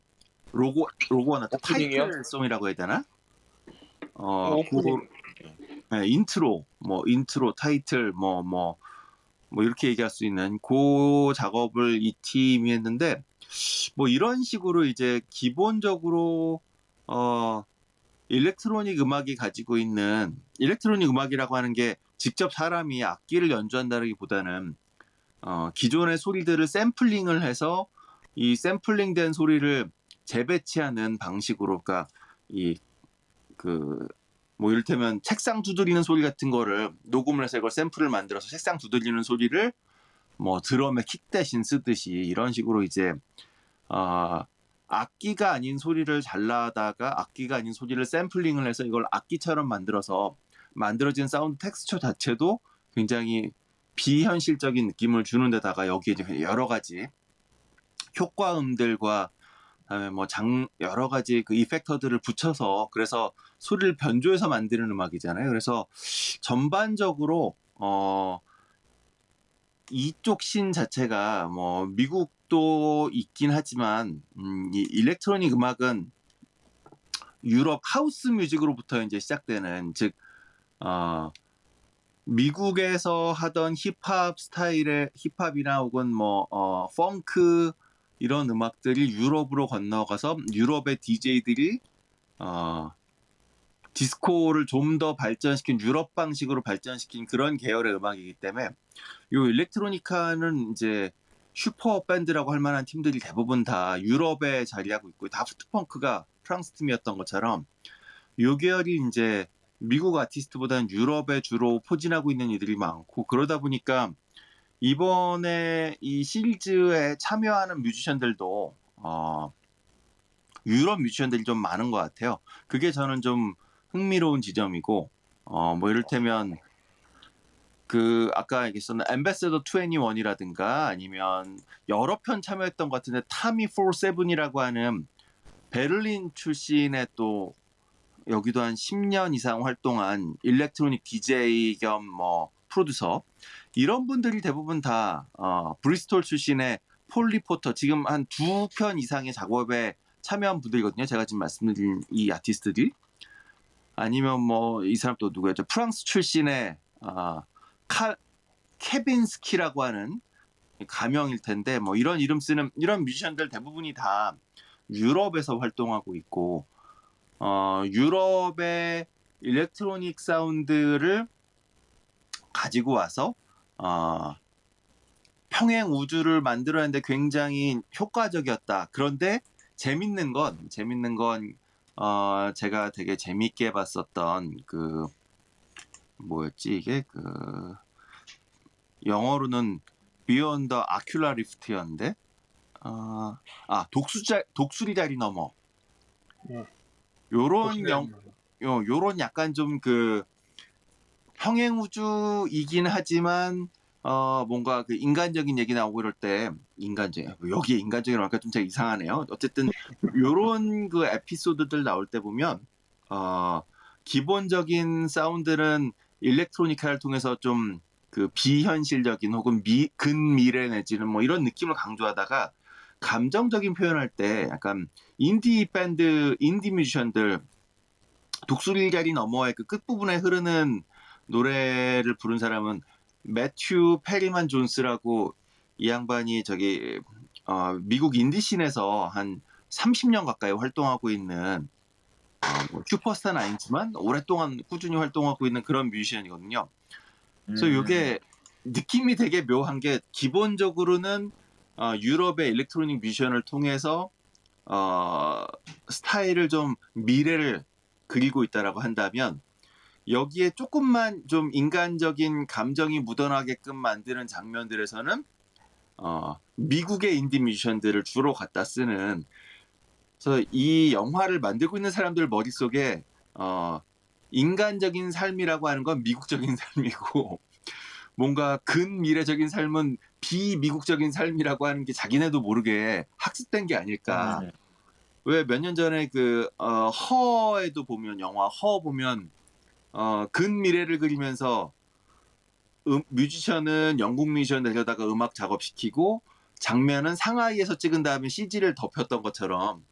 로고 로고가 나왔다 오프닝이요? 타이틀 송이라고 해야 되나? 어, 오프닝. 그, 네, 인트로 뭐 인트로 타이틀 뭐뭐 뭐 이렇게 얘기할 수 있는 그 작업을 이 팀이 했는데 뭐 이런 식으로 이제 기본적으로 어 electronic 음악이 가지고 있는 electronic 음악이라고 하는 게 직접 사람이 악기를 연주한다기보다는 어, 기존의 소리들을 샘플링을 해서 이 샘플링된 소리를 재배치하는 방식으로 그러니까 이그 뭐 이를테면 책상 두드리는 소리 같은 거를 녹음을 해서 이걸 샘플을 만들어서 책상 두드리는 소리를 뭐 드럼에 킥 대신 쓰듯이 이런 식으로 이제 어, 악기가 아닌 소리를 잘라다가 악기가 아닌 소리를 샘플링을 해서 이걸 악기처럼 만들어서 만들어진 사운드 텍스처 자체도 굉장히 비현실적인 느낌을 주는 데다가 여기에 이제 여러 가지 효과음들과 그다음에 뭐 장 여러 가지 그 effector들을 붙여서 그래서 소리를 변조해서 만드는 음악이잖아요. 그래서 전반적으로 어 이쪽 신 자체가 뭐 미국도 있긴 하지만 음, 이 일렉트로닉 음악은 유럽 하우스 뮤직으로부터 이제 시작되는 즉 어, 미국에서 하던 힙합 스타일의 힙합이나 혹은 뭐 어, 펑크 이런 음악들이 유럽으로 건너가서 유럽의 DJ들이 어, 디스코를 좀 더 발전시킨 유럽 방식으로 발전시킨 그런 계열의 음악이기 때문에 요 electronica는 이제 슈퍼 밴드라고 할 만한 팀들이 대부분 다 유럽에 자리하고 있고 다프트 펑크가 프랑스 팀이었던 것처럼 요 계열이 이제 미국 아티스트보다는 유럽에 주로 포진하고 있는 이들이 많고 그러다 보니까 이번에 이 시리즈에 참여하는 뮤지션들도 어, 유럽 뮤지션들이 좀 많은 것 같아요. 그게 저는 좀 흥미로운 지점이고 어, 뭐 이를테면 그 아까 얘기했었던 Ambassador 21이라든가 아니면 여러 편 참여했던 것 같은데 타미 47이라고 하는 베를린 출신의 또 여기도 한 10년 이상 활동한 electronic DJ 겸 뭐 프로듀서 이런 분들이 대부분 다 어, 브리스톨 출신의 폴 리포터 지금 한 두 편 이상의 작업에 참여한 분들이거든요. 제가 지금 말씀드린 이 아티스트들이 아니면 뭐 이 사람 또 누구였죠? 프랑스 출신의 아, 칼 카빈스키라고 하는 가명일 텐데 뭐 이런 이름 쓰는 이런 뮤지션들 대부분이 다 유럽에서 활동하고 있고 어, 유럽의 electronic 사운드를 가지고 와서 어, 평행 우주를 만들어내는데 굉장히 효과적이었다. 그런데 재밌는 건 재밌는 건 어, 제가 되게 재밌게 봤었던 그 뭐였지 이게 그 영어로는 Beyond the Ocular Rift였는데 어, 아 독수자 독수리 다리 넘어 음. 요런 영 요, 요런 약간 좀 그 평행 우주이긴 하지만 어 뭔가 그 인간적인 얘기 나오고 이럴 때 인간적 여기에 인간적인 말까 좀 제가 이상하네요. 어쨌든 요런 그 에피소드들 나올 때 보면 어 기본적인 사운드는 일렉트로니카를 통해서 좀 그 비현실적인 혹은 미, 근미래 내지는 뭐 이런 느낌을 강조하다가 감정적인 표현할 때 약간 인디 밴드, 인디 뮤지션들 독수리 자리 너머의 그 끝부분에 흐르는 노래를 부른 사람은 매튜 페리만 존스라고 이 양반이 저기 어, 미국 indie scene에서 한 30년 가까이 활동하고 있는 어, 뭐 슈퍼스타는 아니지만 오랫동안 꾸준히 활동하고 있는 그런 뮤지션이거든요. 그래서 이게 느낌이 되게 묘한 게 기본적으로는 어, 유럽의 일렉트로닉 뮤지션을 통해서 어, 스타일을 좀 미래를 그리고 있다라고 한다면 여기에 조금만 좀 인간적인 감정이 묻어나게끔 만드는 장면들에서는 어, 미국의 인디 뮤지션들을 주로 갖다 쓰는 그래서 이 영화를 만들고 있는 사람들 머릿속에 어, 인간적인 삶이라고 하는 건 미국적인 삶이고 뭔가 근미래적인 삶은 비미국적인 삶이라고 하는 게 자기네도 모르게 학습된 게 아닐까. 네. 왜몇 년 전에 그 어, 허에도 보면 영화 허 보면 어, 근미래를 그리면서 음, 뮤지션은 영국 뮤지션 데려다가 음악 작업시키고 장면은 상하이에서 찍은 다음에 CG를 덮였던 것처럼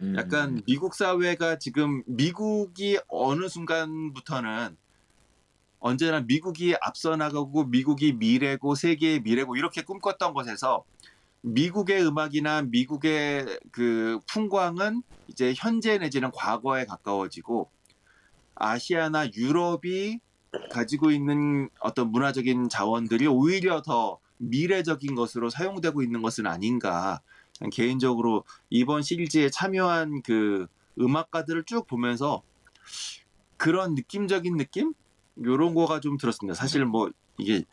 음. 약간 미국 사회가 지금 미국이 어느 순간부터는 언제나 미국이 앞서 나가고 미국이 미래고 세계의 미래고 이렇게 꿈꿨던 것에서 미국의 음악이나 미국의 그 풍광은 이제 현재 내지는 과거에 가까워지고 아시아나 유럽이 가지고 있는 어떤 문화적인 자원들이 오히려 더 미래적인 것으로 사용되고 있는 것은 아닌가. 개인적으로 이번 시리즈에 참여한 그 음악가들을 쭉 보면서 그런 느낌적인 느낌? 요런 거가 좀 들었습니다. 사실 뭐 이게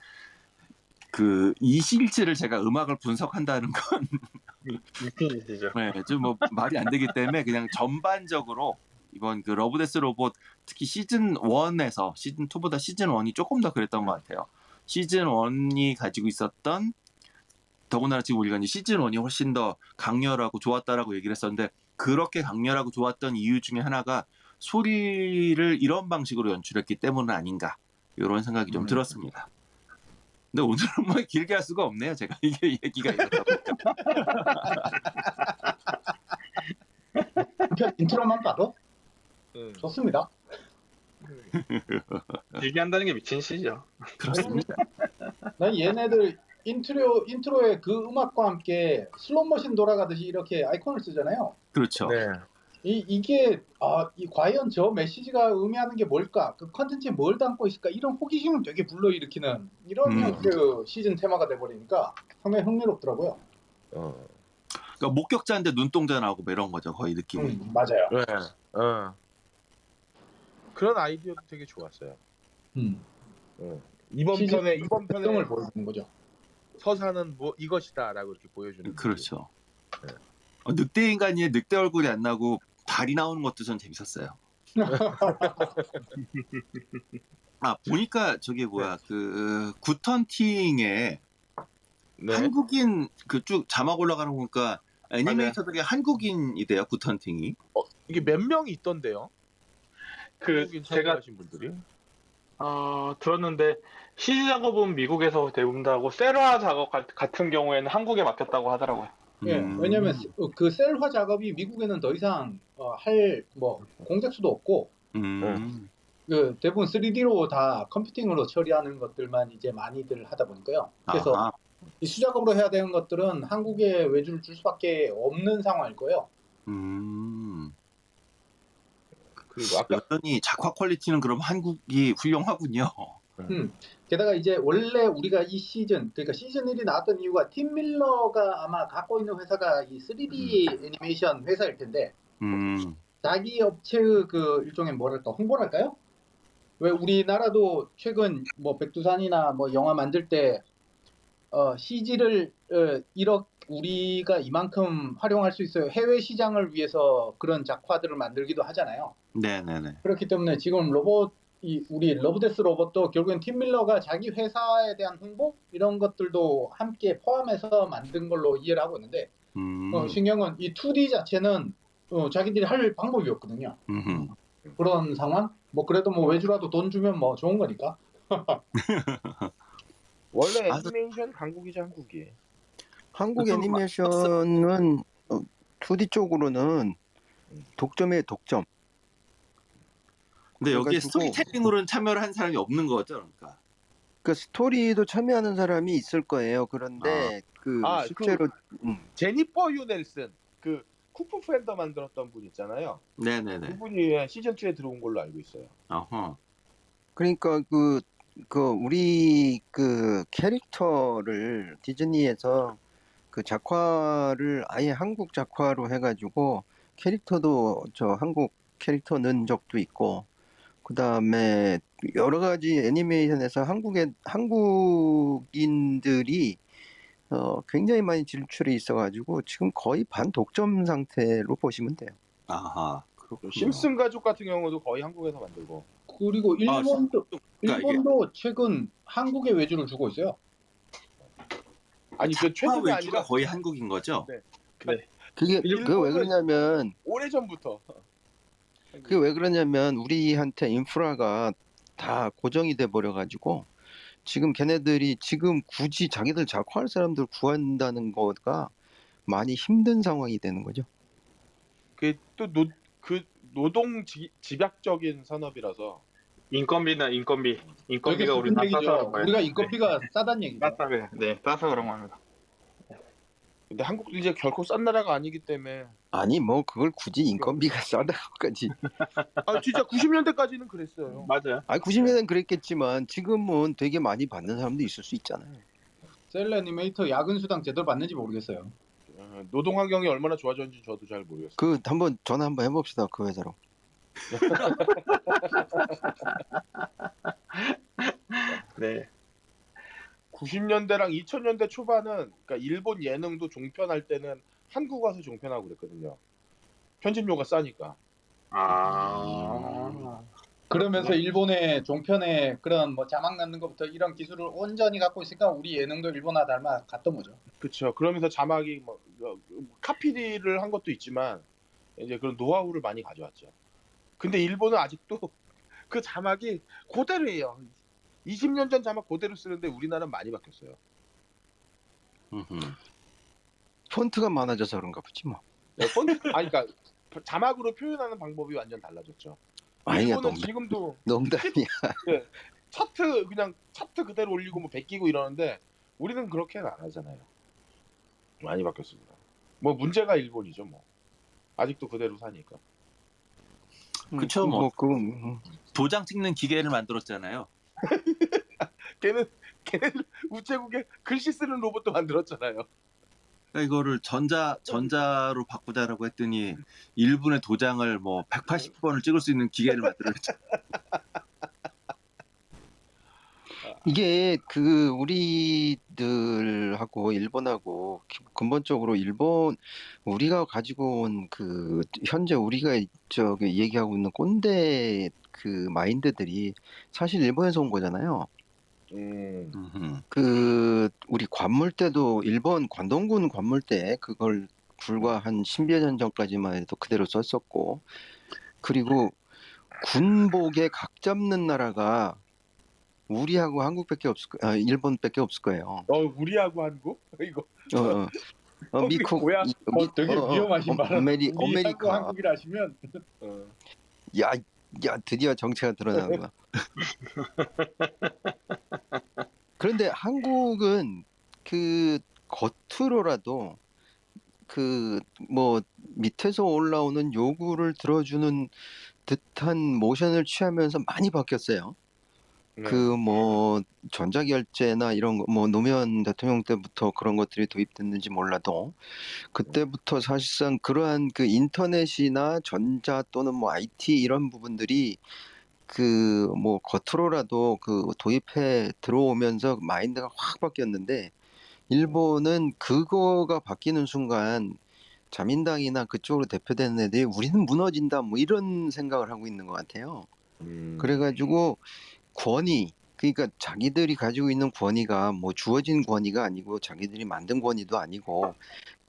그이 시리즈를 제가 음악을 분석한다는 건. 네, 좀 뭐 말이 안 되기 때문에 그냥 전반적으로 이번 그 러브데스 로봇 특히 시즌 1에서 시즌 2보다 시즌 1이 조금 더 그랬던 것 같아요. 시즌 1이 가지고 있었던 더군다나 지금 우리가 이제 시즌 1이 훨씬 더 강렬하고 좋았다라고 얘기를 했었는데 그렇게 강렬하고 좋았던 이유 중에 하나가 소리를 이런 방식으로 연출했기 때문은 아닌가 이런 생각이 좀 음. 들었습니다. 근데 오늘은 뭐 길게 할 수가 없네요. 제가 이게 얘기가 이렇다 보니까. 편 intro만 봐도 음. 좋습니다. 길게 한다는 게 미친 짓이죠. 그렇습니다. 난 얘네들 intro intro에 그 음악과 함께 슬롯머신 돌아가듯이 이렇게 아이콘을 쓰잖아요. 그렇죠. 네. 이 이게 아, 이 과연 저 메시지가 의미하는 게 뭘까? 그 컨텐츠에 뭘 담고 있을까? 이런 호기심을 되게 불러일으키는 이런 음. 그 시즌 테마가 돼 버리니까 상당히 흥미롭더라고요. 어. 그러니까 목격자인데 눈동자 나오고 뭐 이런 거죠. 거의 느낌이. 음, 맞아요. 네. 어. 그런 아이디어도 되게 좋았어요. 음. 이번 시즌 편에 이번 편에 특성을 보여주는 거죠. 서사는 뭐 이것이다라고 이렇게 보여주는. 그렇죠. 네. 어, 늑대 인간이 늑대 얼굴이 안 나고 다리 나오는 것도 전 재밌었어요. 아 보니까 저게 뭐야 그 굿헌팅에 네. 한국인 그 쭉 자막 올라가는 거 보니까 애니메이터들이 한국인이대요 굿헌팅이. 이게 몇 명이 있던데요? 그 제가 참여하신 분들이. 어, 들었는데 CG 작업은 미국에서 대부분다고 셀화 작업 가- 같은 경우에는 한국에 맡겼다고 하더라고요. 예, 음. 왜냐하면 그 셀화 작업이 미국에는 더 이상 할뭐 공작수도 없고 음. 그 대부분 3D로 다 컴퓨팅으로 처리하는 것들만 이제 많이들 하다 보니까요. 그래서 아하. 이 수작업으로 해야 되는 것들은 한국에 외주를 줄 수밖에 없는 상황일 거예요. 음. 그리고 아까 여전히 작화 퀄리티는 그럼 한국이 훌륭하군요. 음. 게다가 이제 원래 우리가 이 시즌 그러니까 시즌 1이 나왔던 이유가 팀 밀러가 아마 갖고 있는 회사가 이 3D 애니메이션 회사일 텐데 음. 자기 업체의 그 일종의 뭐랄까 홍보랄까요? 왜 우리나라도 최근 뭐 백두산이나 뭐 영화 만들 때 어, CG를 어, 이렇게 우리가 이만큼 활용할 수 있어요. 해외 시장을 위해서 그런 작화들을 만들기도 하잖아요. 네네네. 그렇기 때문에 지금 로봇 이 우리 러브데스 로봇도 결국엔 팀 밀러가 자기 회사에 대한 홍보 이런 것들도 함께 포함해서 만든 걸로 이해를 하고 있는데 음. 어, 신경은 이 2D 자체는 어, 자기들이 할 방법이 없거든요. 음흠. 그런 상황? 뭐 그래도 뭐 외주라도 돈 주면 뭐 좋은 거니까. 원래 아, 애니메이션 강국이죠 한국이. 한국 애니메이션은 어, 2D 쪽으로는 독점의 독점. 근데 여기에 스토리텔링으로는 참여를 한 사람이 없는 거죠, 그러니까. 그 스토리도 참여하는 사람이 있을 거예요. 그런데 그 아, 실제로 음, 제니퍼 유 넬슨 그 쿠프 팬더 만들었던 분 있잖아요. 네네네. 그분이 시즌 2에 들어온 걸로 알고 있어요. 어허. 그러니까 그, 그 우리 그 캐릭터를 디즈니에서 그 작화를 아예 한국 작화로 해가지고 캐릭터도 저 한국 캐릭터 넣은 적도 있고 그 다음에 여러 가지 애니메이션에서 한국의 한국인들이 어, 굉장히 많이 진출이 있어가지고 지금 거의 반 독점 상태로 보시면 돼요. 아하. 그렇군요. 심슨 가족 같은 경우도 거의 한국에서 만들고. 그리고 아, 일본도 그러니까 일본도 최근 한국에 외주를 주고 있어요. 아니 그 최근이 외주가 아니라 거의 한국인 거죠? 그게 그게 왜 일본은- 그러냐면 오래 전부터. 그게 왜 그러냐면 우리한테 인프라가 다 고정이 돼 버려 가지고 지금 걔네들이 지금 굳이 자기들 작화할 사람들 구한다는 거가 많이 힘든 상황이 되는 거죠. 그또노그 노동 지, 집약적인 산업이라서 인건비나 인건비, 인건비가 우리 다. 싸서 그런. 우리가 인건비가 싸다는 얘기죠. 싸서 네, 싸서 그런 겁니다. 근데 한국도 이제 결코 싼 나라가 아니기 때문에 아니 뭐 그걸 굳이 인건비가 싸다고까지. 아 진짜 90년대까지는 그랬어요. 맞아요. 아 90년대는 그랬겠지만 지금은 되게 많이 받는 사람도 있을 수 있잖아요. 셀 애니메이터 야근 수당 제대로 받는지 모르겠어요. 어, 노동 환경이 얼마나 좋아졌는지 저도 잘 모르겠어요. 그 한번 전화 한번 해봅시다 그 회사로. 네. 90년대랑 2000년대 초반은 그러니까 일본 예능도 종편할 때는 한국 와서 종편하고 그랬거든요. 편집료가 싸니까. 아. 그러면서 일본의 종편에 그런 뭐 자막 넣는 것부터 이런 기술을 온전히 갖고 있으니까 우리 예능도 일본화 닮아 갔던 거죠. 그렇죠. 그러면서 자막이 뭐 어, 카피를 한 것도 있지만 이제 그런 노하우를 많이 가져왔죠. 근데 일본은 아직도 그 자막이 그대로예요. 20년 전 자막 그대로 쓰는데 우리나라는 많이 바뀌었어요. 폰트가 많아져서 그런가 보지 뭐. 네, 폰트 아니 그러니까 자막으로 표현하는 방법이 완전 달라졌죠. 아니야 농담, 지금도 농담이야. 차트 그냥 차트 그대로 올리고 뭐 베끼고 이러는데 우리는 그렇게는 안 하잖아요. 많이 바뀌었습니다. 뭐 문제가 일본이죠 뭐. 아직도 그대로 사니까. 그쵸, 뭐. 뭐 그, 음. 도장 찍는 기계를 만들었잖아요. 걔는 걔는 우체국에 글씨 쓰는 로봇도 만들었잖아요. 그러니까 이거를 전자 전자로 바꾸자라고 했더니 일본의 도장을 뭐 180번을 찍을 수 있는 기계를 만들었죠. 이게 그 우리들하고 일본하고 기- 근본적으로 일본 우리가 가지고 온 그 현재 우리가 저기 얘기하고 있는 꼰대 그 마인드들이 사실 일본에서 온 거잖아요. 음. 음흠. 그 우리 관물대도 일본 관동군 관물대 그걸 불과 한 10여 년 전까지만 해도 그대로 썼었고 그리고 군복에 각 잡는 나라가 우리하고 한국밖에 없을 거, 아, 일본밖에 없을 거예요. 어 우리하고 한국 이거 어, 어. 어, 미국, 고향, 이- 어, 되게 어, 어, 위험하신 어, 말. 아메리, 아메리카. 한국이라 하시면 어. 야, 야 드디어 정체가 드러나는구나. 그런데 한국은 그 겉으로라도 그 뭐 밑에서 올라오는 요구를 들어주는 듯한 모션을 취하면서 많이 바뀌었어요. 네. 그뭐 전자결제나 이런 거 뭐 노무현 대통령 때부터 그런 것들이 도입됐는지 몰라도 그때부터 사실상 그러한 그 인터넷이나 전자 또는 뭐 IT 이런 부분들이 그 뭐 겉으로라도 그 도입해 들어오면서 마인드가 확 바뀌었는데 일본은 그거가 바뀌는 순간 자민당이나 그쪽으로 대표되는 애들이 우리는 무너진다 뭐 이런 생각을 하고 있는 것 같아요. 음. 그래가지고 권위 그러니까 자기들이 가지고 있는 권위가 뭐 주어진 권위가 아니고 자기들이 만든 권위도 아니고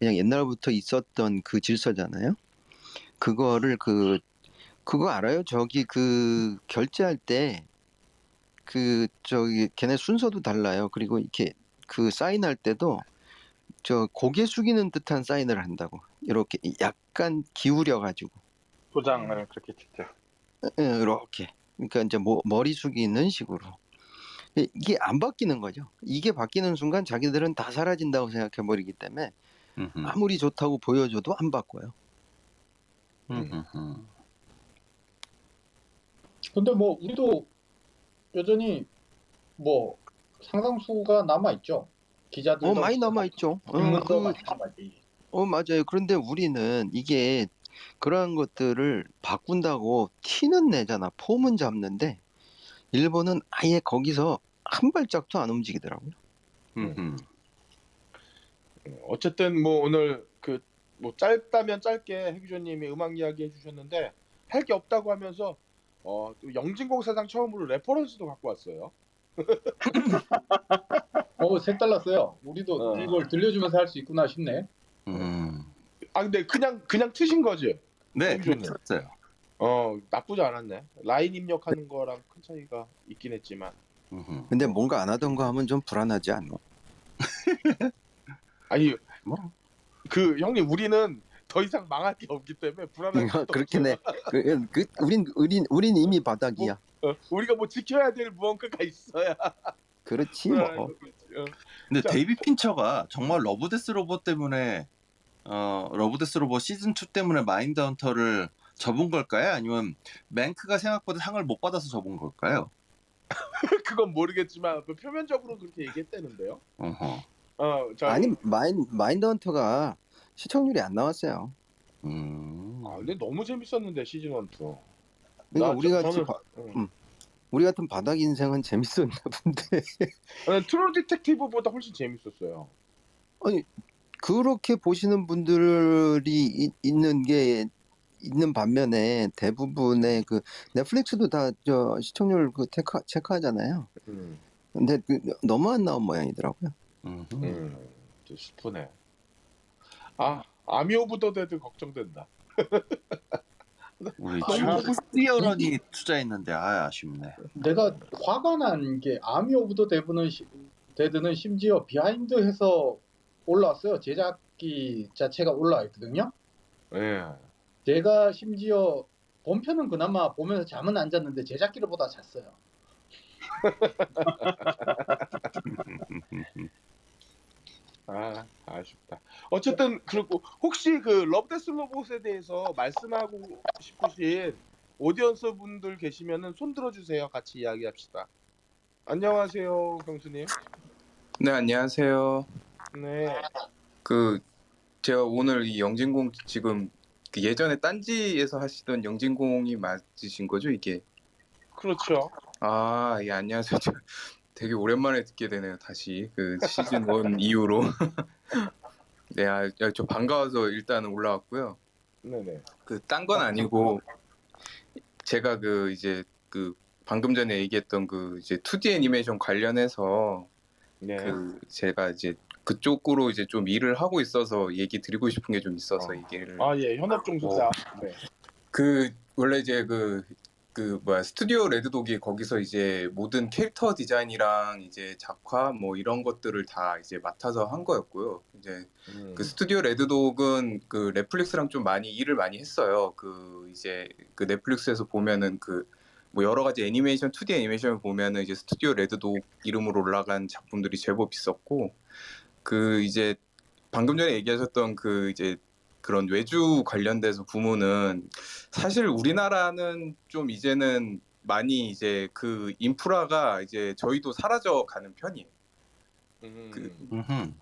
그냥 옛날부터 있었던 그 질서잖아요. 그거를 그 그거 알아요? 저기 그 결제할 때 그 저기 걔네 순서도 달라요. 그리고 이렇게 그 사인할 때도 저 고개 숙이는 듯한 사인을 한다고 이렇게 약간 기울여 가지고 도장을 그렇게 찍죠. 이렇게 그러니까 이제 뭐 머리 숙이는 식으로 이- 이게 안 바뀌는 거죠. 이게 바뀌는 순간 자기들은 다 사라진다고 생각해 버리기 때문에 음흠. 아무리 좋다고 보여줘도 안 바꿔요. 음흠. 근데 뭐 우리도 여전히 뭐 상당수가 남아 있죠. 기자들 어 많이 남아 있죠. 어, 그, 많이 남아 있. 어 맞아요. 그런데 우리는 이게 그러한 것들을 바꾼다고 티는 내잖아. 폼은 잡는데 일본은 아예 거기서 한 발짝도 안 움직이더라고요. 음흠. 어쨌든 뭐 오늘 그 뭐 짧다면 짧게 해규조님이 음악 이야기 해주셨는데 할 게 없다고 하면서 어, 또 영진공 사상 처음으로 reference도 갖고 왔어요. 어 색달랐어요. 우리도 어. 이걸 들려주면서 할 수 있구나 싶네. 음. 아 근데 그냥 그냥 트신 거지. 네, 해주셨네요. 그렇죠. 어 나쁘지 않았네. 라인 입력하는 거랑 큰 차이가 있긴 했지만. 음흠. 근데 뭔가 안 하던 거 하면 좀 불안하지 않나? 아니 뭐? 그 형님 우리는 더 이상 망할 게 없기 때문에 불안할 것도 그렇긴 해. 그, 그, 우린, 우린, 우린 이미 바닥이야. 어, 우리가 뭐 지켜야 될 무언가가 있어야 그렇지 불안할 뭐. 어. 근데 자. 데이빗 핀처가 정말 러브데스 로봇 때문에 어 러브데스 로봇 시즌 2 때문에 마인드 헌터를 접은 걸까요? 아니면 맹크가 생각보다 상을 못 받아서 접은 걸까요? 그건 모르겠지만 뭐 표면적으로 그렇게 얘기했다는데요. 어허. 어, 자, 아니 마인 마인드 헌터가 시청률이 안 나왔어요. 음. 아, 근데 너무 재밌었는데 시즌 1, 2. 그러니까 나 우리 저- 같이 저는- 바- 응. 음. 우리 같은 바닥 인생은 재밌었나 본데 저는 트루 디텍티브보다 훨씬 재밌었어요. 그렇게 보시는 분들이 이- 있는 게 있는 반면에 대부분의 그 넷플릭스도 다 저 시청률 그 체크 체크하잖아요. 음, 근데 그 너무 안 나온 모양이더라고요. 음, 좀 슬프네. 아, 아미 오브 더 데드 걱정된다. 우리 너무 트리어런이 투자했는데 아 아쉽네. 내가 화가 난 게 아미 오브 더 데브는 시- 데드는 심지어 behind해서 올라왔어요. 제작기 자체가 올라와 있거든요. 예. 제가 심지어 본편은 그나마 보면서 잠은 안 잤는데 제작기를 보다 잤어요. 아, 아쉽다. 어쨌든 그리고 혹시 그 러브데스 로봇에 대해서 말씀하고 싶으신 audience 분들 계시면은 손 들어주세요. 같이 이야기합시다. 안녕하세요, 경수님. 네, 안녕하세요. 네. 그 제가 오늘 이 영진공 지금 그 예전에 딴지에서 하시던 영진공이 맞으신 거죠, 이게? 그렇죠. 아, 예, 안녕하세요. 저 되게 오랜만에 듣게 되네요, 다시. 그 시즌 1 이후로. 네, 아, 저 반가워서 일단 올라왔고요. 네네. 그 딴 건 아니고 제가 그 이제 그 방금 전에 얘기했던 그 이제 2D 애니메이션 관련해서 네. 그 제가 이제 그쪽으로 이제 좀 일을 하고 있어서 얘기 드리고 싶은 게 좀 있어서 어. 얘기를 아, 예, 현업 종사자. 네. 그 원래 이제 그, 그 뭐야 스튜디오 레드독이 거기서 이제 모든 캐릭터 디자인이랑 이제 작화 뭐 이런 것들을 다 이제 맡아서 한 거였고요. 이제 음. 그 스튜디오 레드독은 그 넷플릭스랑 좀 많이 일을 많이 했어요. 그 이제 그 넷플릭스에서 보면은 그 뭐 여러 가지 애니메이션 2D 애니메이션을 보면은 이제 스튜디오 레드독 이름으로 올라간 작품들이 제법 있었고 그 이제 방금 전에 얘기하셨던 그 이제 그런 외주 관련돼서 부문은 사실 우리나라는 좀 이제는 많이 이제 그 인프라가 이제 저희도 사라져 가는 편이에요. 음. 그-.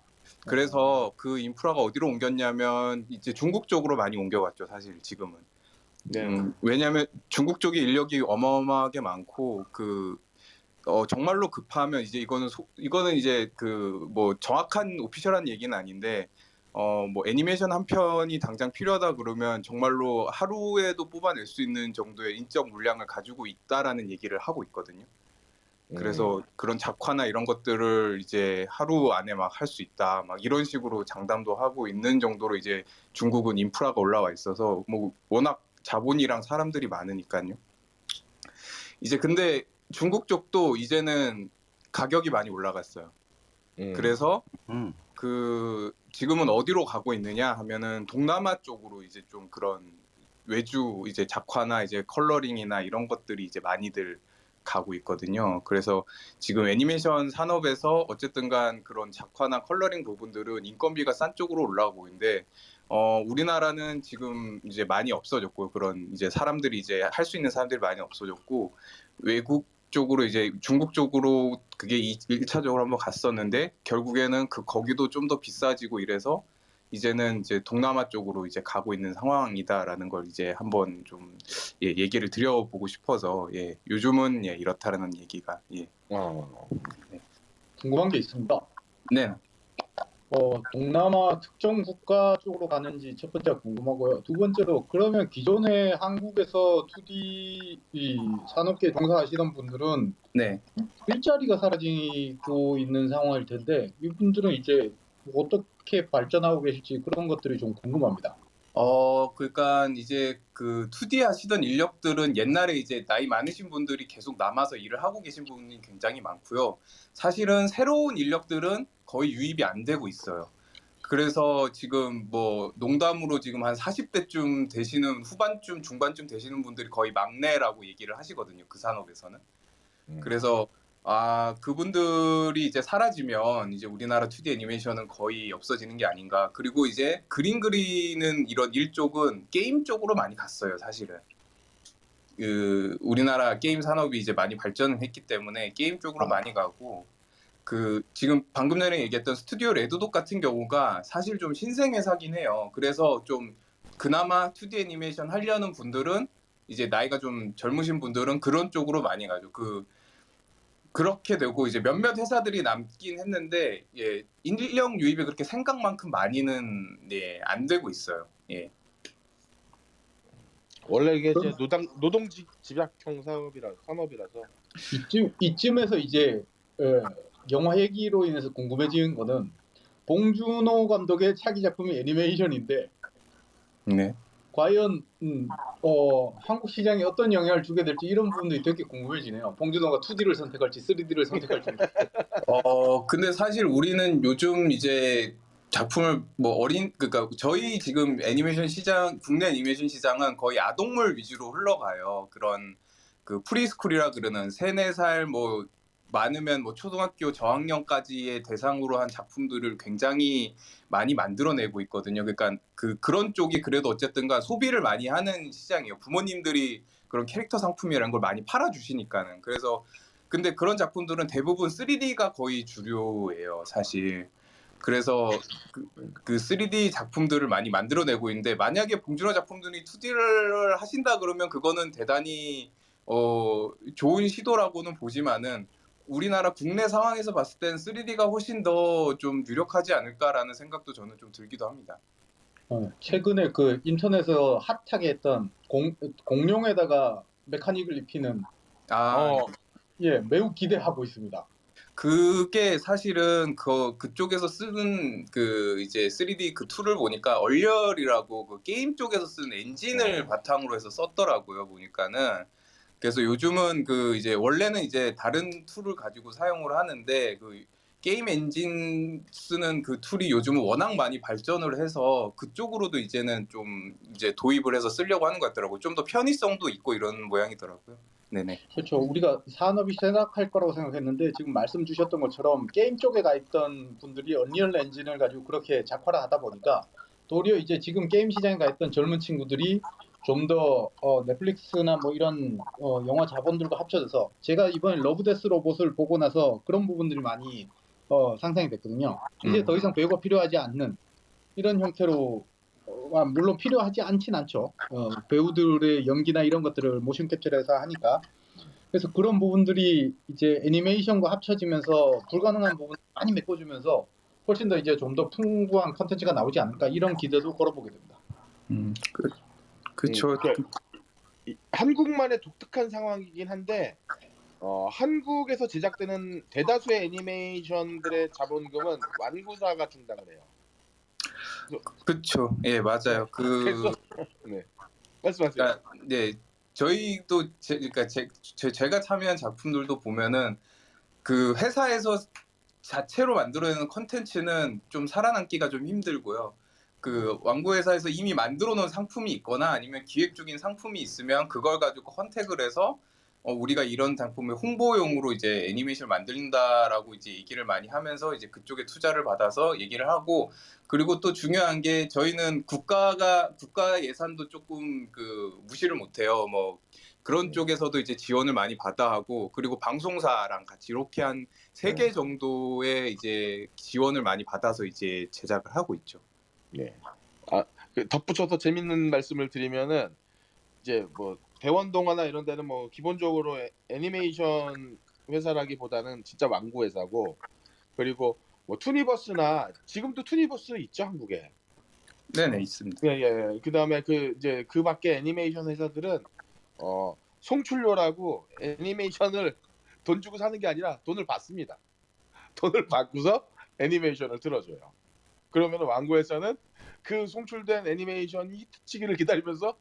그래서 그 인프라가 어디로 옮겼냐면 이제 중국 쪽으로 많이 옮겨갔죠, 사실 지금은. 네. 음, 왜냐하면 중국 쪽에 인력이 어마어마하게 많고 그 어, 정말로 급하면 이제 이거는 소- 이거는 이제 그 뭐 정확한 오피셜한 얘기는 아닌데 어 뭐 애니메이션 한 편이 당장 필요하다 그러면 정말로 하루에도 뽑아낼 수 있는 정도의 인적 물량을 가지고 있다라는 얘기를 하고 있거든요. 음. 그래서 그런 작화나 이런 것들을 이제 하루 안에 막 할 수 있다 막 이런 식으로 장담도 하고 있는 정도로 이제 중국은 인프라가 올라와 있어서 뭐 워낙 자본이랑 사람들이 많으니까요. 이제 근데 중국 쪽도 이제는 가격이 많이 올라갔어요. 음. 그래서 음. 그 지금은 어디로 가고 있느냐 하면은 동남아 쪽으로 이제 좀 그런 외주 이제 작화나 이제 coloring이나 이런 것들이 이제 많이들 가고 있거든요. 그래서 지금 애니메이션 산업에서 어쨌든간 그런 작화나 coloring 부분들은 인건비가 싼 쪽으로 올라가고 있는데 어 우리나라는 지금 이제 많이 없어졌고 그런 이제 사람들이 이제 할 수 있는 사람들이 많이 없어졌고 외국 쪽으로 이제 중국 쪽으로 그게 1차적으로 한번 갔었는데 결국에는 그 거기도 좀 더 비싸지고 이래서 이제는 이제 동남아 쪽으로 이제 가고 있는 상황이다라는 걸 이제 한번 좀 예, 얘기를 드려보고 싶어서 예, 요즘은 예, 이렇다라는 얘기가 예. 어. 궁금한 게 있습니다. 네. 어, 동남아 특정 국가 쪽으로 가는지 첫 번째 궁금하고요. 두 번째로 그러면 기존에 한국에서 2D 이 산업계에 종사하시던 분들은 네. 일자리가 사라지고 있는 상황일 텐데 이분들은 이제 어떻게 발전하고 계실지 그런 것들이 좀 궁금합니다. 어, 그러니까 이제 그 2D 하시던 인력들은 옛날에 이제 나이 많으신 분들이 계속 남아서 일을 하고 계신 분이 굉장히 많고요. 사실은 새로운 인력들은 거의 유입이 안 되고 있어요. 그래서 지금 뭐 농담으로 지금 한 40대쯤 되시는 후반쯤 중반쯤 되시는 분들이 거의 막내라고 얘기를 하시거든요. 그 산업에서는. 음. 그래서 아 그분들이 이제 사라지면 이제 우리나라 2D 애니메이션은 거의 없어지는 게 아닌가. 그리고 이제 그림 그리는 이런 일 쪽은 게임 쪽으로 많이 갔어요, 사실은. 그 우리나라 게임 산업이 이제 많이 발전을 했기 때문에 게임 쪽으로 많이 가고 그 지금 방금 전에 얘기했던 스튜디오 레드독 같은 경우가 사실 좀 신생 회사긴 해요. 그래서 좀 그나마 2D 애니메이션 하려는 분들은 이제 나이가 좀 젊으신 분들은 그런 쪽으로 많이 가죠. 그 그렇게 되고 이제 몇몇 회사들이 남긴 했는데 예, 인력 유입이 그렇게 생각만큼 많이는 예, 안 되고 있어요. 예. 원래 이게 이제 노동 지- 집약형 사업이라 산업이라서 이쯤 이쯤에서 이제 예, 영화 얘기로 인해서 궁금해지는 거는 봉준호 감독의 차기 작품이 애니메이션인데 네. 과연 음, 어, 한국 시장에 어떤 영향을 주게 될지 이런 부분들이 되게 궁금해지네요. 봉준호가 2D를 선택할지 3D를 선택할지. 어 근데 사실 우리는 요즘 이제 작품을 뭐 어린 그러니까 저희 지금 애니메이션 시장 국내 애니메이션 시장은 거의 아동물 위주로 흘러가요. 그런 그 프리스쿨이라 그러는 세네 살 뭐 많으면 뭐 초등학교 저학년까지의 대상으로 한 작품들을 굉장히 많이 만들어내고 있거든요. 그러니까 그 그런 쪽이 그래도 어쨌든가 소비를 많이 하는 시장이에요. 부모님들이 그런 캐릭터 상품이라는 걸 많이 팔아주시니까는 그래서 근데 그런 작품들은 대부분 3D가 거의 주류예요, 사실. 그래서 그, 그 3D 작품들을 많이 만들어내고 있는데 만약에 봉준호 작품들이 2D를 하신다 그러면 그거는 대단히 어, 좋은 시도라고는 보지만은 우리나라 국내 상황에서 봤을 땐 3D가 훨씬 더 좀 유력하지 않을까라는 생각도 저는 좀 들기도 합니다. 어, 최근에 그 인터넷에서 핫하게 했던 공, 공룡에다가 mechanic을 입히는 아, 어. 예 매우 기대하고 있습니다. 그게 사실은 그 그쪽에서 쓰는 그 이제 3D 그 툴을 보니까 Unreal이라고 그 게임 쪽에서 쓰는 엔진을 바탕으로 해서 썼더라고요 보니까는 그래서 요즘은 그 이제 원래는 이제 다른 툴을 가지고 사용을 하는데 그 게임 엔진 쓰는 그 툴이 요즘은 워낙 많이 발전을 해서 그쪽으로도 이제는 좀 이제 도입을 해서 쓰려고 하는 것 같더라고요. 좀 더 편의성도 있고 이런 모양이더라고요. 네네. 그렇죠. 우리가 산업이 생각할 거라고 생각했는데 지금 말씀 주셨던 것처럼 게임 쪽에 가 있던 분들이 Unreal 엔진을 가지고 그렇게 작화를 하다 보니까 도리어 이제 지금 게임 시장에 가 있던 젊은 친구들이 좀더 어, 넷플릭스나 뭐 이런 어, 영화 자본들과 합쳐져서 제가 이번에 Love Death Robot을 보고 나서 그런 부분들이 많이 어, 상상이 됐거든요. 이제 음. 더 이상 배우가 필요하지 않는 이런 형태로 어, 아, 물론 필요하지 않진 않죠. 어, 배우들의 연기나 이런 것들을 모션 캡처해서 하니까 그래서 그런 부분들이 이제 애니메이션과 합쳐지면서 불가능한 부분 많이 메꿔주면서 훨씬 더 이제 좀 더 풍부한 컨텐츠가 나오지 않을까 이런 기대도 걸어보게 됩니다. 음, 그, 음, 그- 이- 한국만의 독특한 상황이긴 한데 어, 한국에서 제작되는 대다수의 애니메이션들의 자본금은 완구사가 충당을 해요. 그쵸. 예, 맞아요. 그, 네 말씀하세요. 그러니까, 네, 저희도 제, 그러니까 제, 제, 제 가 참여한 작품들도 보면은 그 회사에서 자체로 만들어내는 컨텐츠는 좀 살아남기가 좀 힘들고요. 그 왕구 회사에서 이미 만들어 놓은 상품이 있거나 아니면 기획 중인 상품이 있으면 그걸 가지고 컨택을 해서 어, 우리가 이런 작품을 홍보용으로 이제 애니메이션을 만든다라고 이제 얘기를 많이 하면서 이제 그쪽에 투자를 받아서 얘기를 하고 그리고 또 중요한 게 저희는 국가가 국가 예산도 조금 그 무시를 못해요. 뭐 그런 쪽에서도 이제 지원을 많이 받아 하고 그리고 방송사랑 같이 이렇게 한 세 개 정도의 이제 지원을 많이 받아서 이제 제작을 하고 있죠. 네. 아, 그 덧붙여서 재밌는 말씀을 드리면은 이제 뭐 대원동화나 이런 데는 뭐 기본적으로 애- 애니메이션 회사라기보다는 진짜 완구 회사고 그리고 뭐 투니버스나 지금도 투니버스 있죠 한국에. 네네 있습니다. 예, 예. 그다음에 그 이제 그 밖에 애니메이션 회사들은 어 송출료라고 애니메이션을 돈 주고 사는 게 아니라 돈을 받습니다. 돈을 받고서 애니메이션을 틀어줘요. 그러면 완구에서는 그 송출된 애니메이션이 히트치기를 기다리면서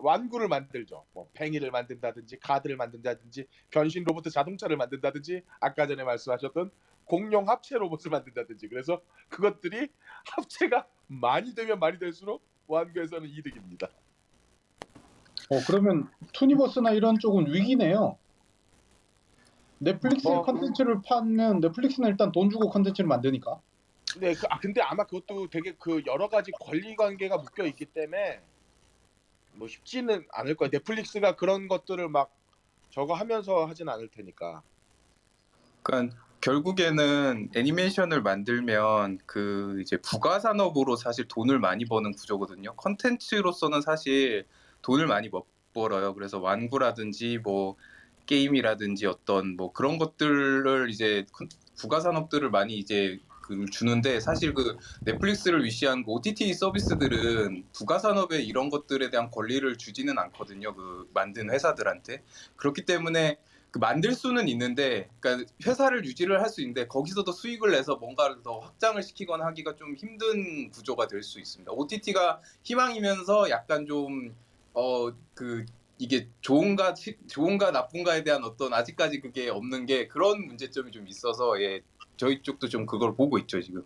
완구를 만들죠. 뭐 팽이를 만든다든지 카드를 만든다든지 변신 로봇 자동차를 만든다든지 아까 전에 말씀하셨던 공룡 합체 로봇을 만든다든지 그래서 그것들이 합체가 많이 되면 많이 될수록 완구에서는 이득입니다. 어, 그러면 투니버스나 이런 쪽은 위기네요. 넷플릭스 어. 컨텐츠를 파면 넷플릭스는 일단 돈 주고 컨텐츠를 만드니까. 네, 그, 아 근데 아마 그것도 되게 그 여러 가지 권리 관계가 묶여 있기 때문에 뭐 쉽지는 않을 거예요. 넷플릭스가 그런 것들을 막 저거 하면서 하진 않을 테니까. 그러니까 결국에는 애니메이션을 만들면 그 이제 부가 산업으로 사실 돈을 많이 버는 구조거든요. 컨텐츠로서는 사실 돈을 많이 못 벌어요. 그래서 완구라든지 뭐 게임이라든지 어떤 뭐 그런 것들을 이제 컨- 부가 산업들을 많이 이제 그 주는데 사실 그 넷플릭스를 위시한 그 OTT 서비스들은 부가 산업에 이런 것들에 대한 권리를 주지는 않거든요. 그 만든 회사들한테. 그렇기 때문에 그 만들 수는 있는데, 그러니까 회사를 유지를 할 수 있는데 거기서도 수익을 내서 뭔가를 더 확장을 시키거나 하기가 좀 힘든 구조가 될 수 있습니다. OTT가 희망이면서 약간 좀어그 이게 좋은가 치- 좋은가 나쁜가에 대한 어떤 아직까지 그게 없는 게 그런 문제점이 좀 있어서 예 저희 쪽도 좀 그걸 보고 있죠 지금.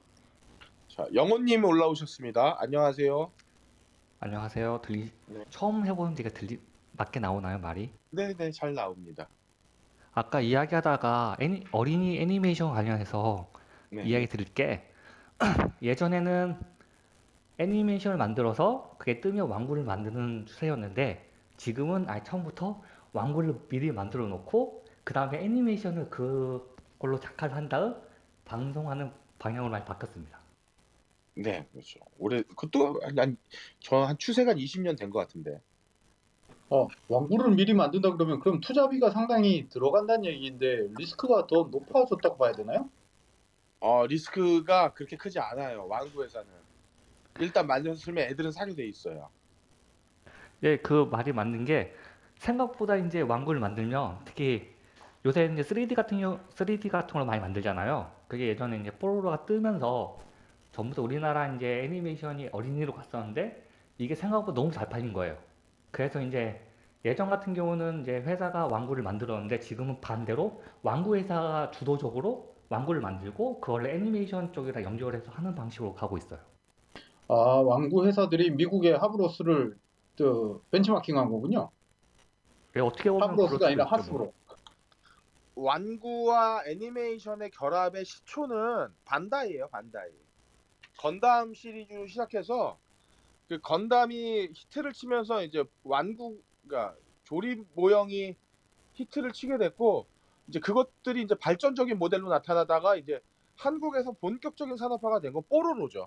자, 영호님 올라오셨습니다. 안녕하세요. 안녕하세요. 들리 네. 처음 해보는 데가 들리 맞게 나오나요, 말이? 네, 네, 잘 나옵니다. 아까 이야기하다가 애니, 어린이 애니메이션 관련해서 네. 이야기 드릴 게 예전에는 애니메이션을 만들어서 그게 뜨면 왕구를 만드는 추세였는데 지금은 아예 처음부터 왕구를 미리 만들어 놓고 그 다음에 애니메이션을 그걸로 작화를 한 다음 방송하는 방향으로 많이 바뀌었습니다. 네, 그렇죠. 올해 그것도 한저한 추세가 한 20년 된 것 같은데. 어, 왕구를 미리 만든다 그러면 그럼 투자비가 상당히 들어간다는 얘기인데 리스크가 더 높아졌다고 봐야 되나요? 어, 리스크가 그렇게 크지 않아요. 완구 회사는. 일단 만들어서 쓰면 애들은 사게 돼 있어요. 예, 그 말이 맞는 게 생각보다 이제 왕구를 만들면 특히 요새 이제 3D 같은 경우 3D 같은 걸 많이 만들잖아요. 그게 예전에 이제 뽀로로가 뜨면서 전부 다 우리나라 이제 애니메이션이 어린이로 갔었는데 이게 생각보다 너무 잘 팔린 거예요. 그래서 이제 예전 같은 경우는 이제 회사가 왕구를 만들었는데 지금은 반대로 왕구 회사가 주도적으로 왕구를 만들고 그걸 애니메이션 쪽이랑 연결해서 하는 방식으로 가고 있어요. 아, 왕구 회사들이 미국의 하브로스를 저 벤치마킹한 거군요. 예, 어떻게 보면 하브로스가 아니라 뭐. 하스브로. 완구와 애니메이션의 결합의 시초는 반다이예요, 반다이. 건담 시리즈로 시작해서 그 건담이 히트를 치면서 이제 완구가 조립 모형이 히트를 치게 됐고 이제 그것들이 이제 발전적인 모델로 나타나다가 이제 한국에서 본격적인 산업화가 된 건 뽀로로죠.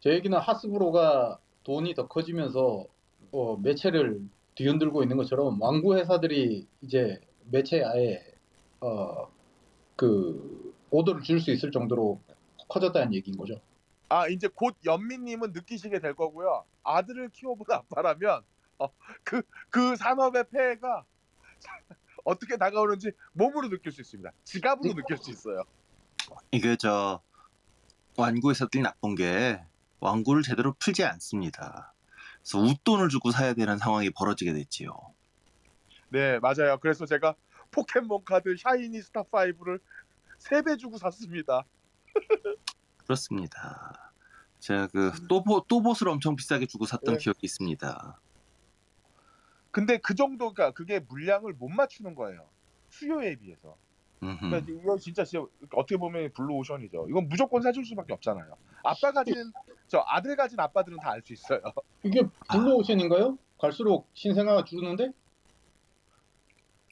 제 얘기는 하스브로가 돈이 더 커지면서 어, 매체를 뒤흔들고 있는 것처럼 왕구 회사들이 이제 매체에 아예 어, 그 오더를 줄 수 있을 정도로 커졌다는 얘기인 거죠. 아 이제 곧 연민님은 느끼시게 될 거고요. 아들을 키워본 아빠라면 어, 그, 그 산업의 폐해가 어떻게 다가오는지 몸으로 느낄 수 있습니다. 지갑으로 느낄 수 있어요. 이게 저 완구 회사들이 나쁜 게 완구를 제대로 풀지 않습니다. 그래서 웃돈을 주고 사야 되는 상황이 벌어지게 됐지요. 네 맞아요. 그래서 제가 포켓몬 카드 샤이니 스타 5를 3배 주고 샀습니다. 그렇습니다. 제가 그 또보 또봇을 엄청 비싸게 주고 샀던 네. 기억이 있습니다. 근데 그 정도가 그게 물량을 못 맞추는 거예요. 수요에 비해서. 음흠. 그러니까 이거 진짜 진짜 어떻게 보면 블루오션이죠. 이건 무조건 사줄 수밖에 없잖아요. 아빠 가진 저 아들 가진 아빠들은 다 알 수 있어요. 이게 블루오션인가요? 갈수록 신생아가 줄는데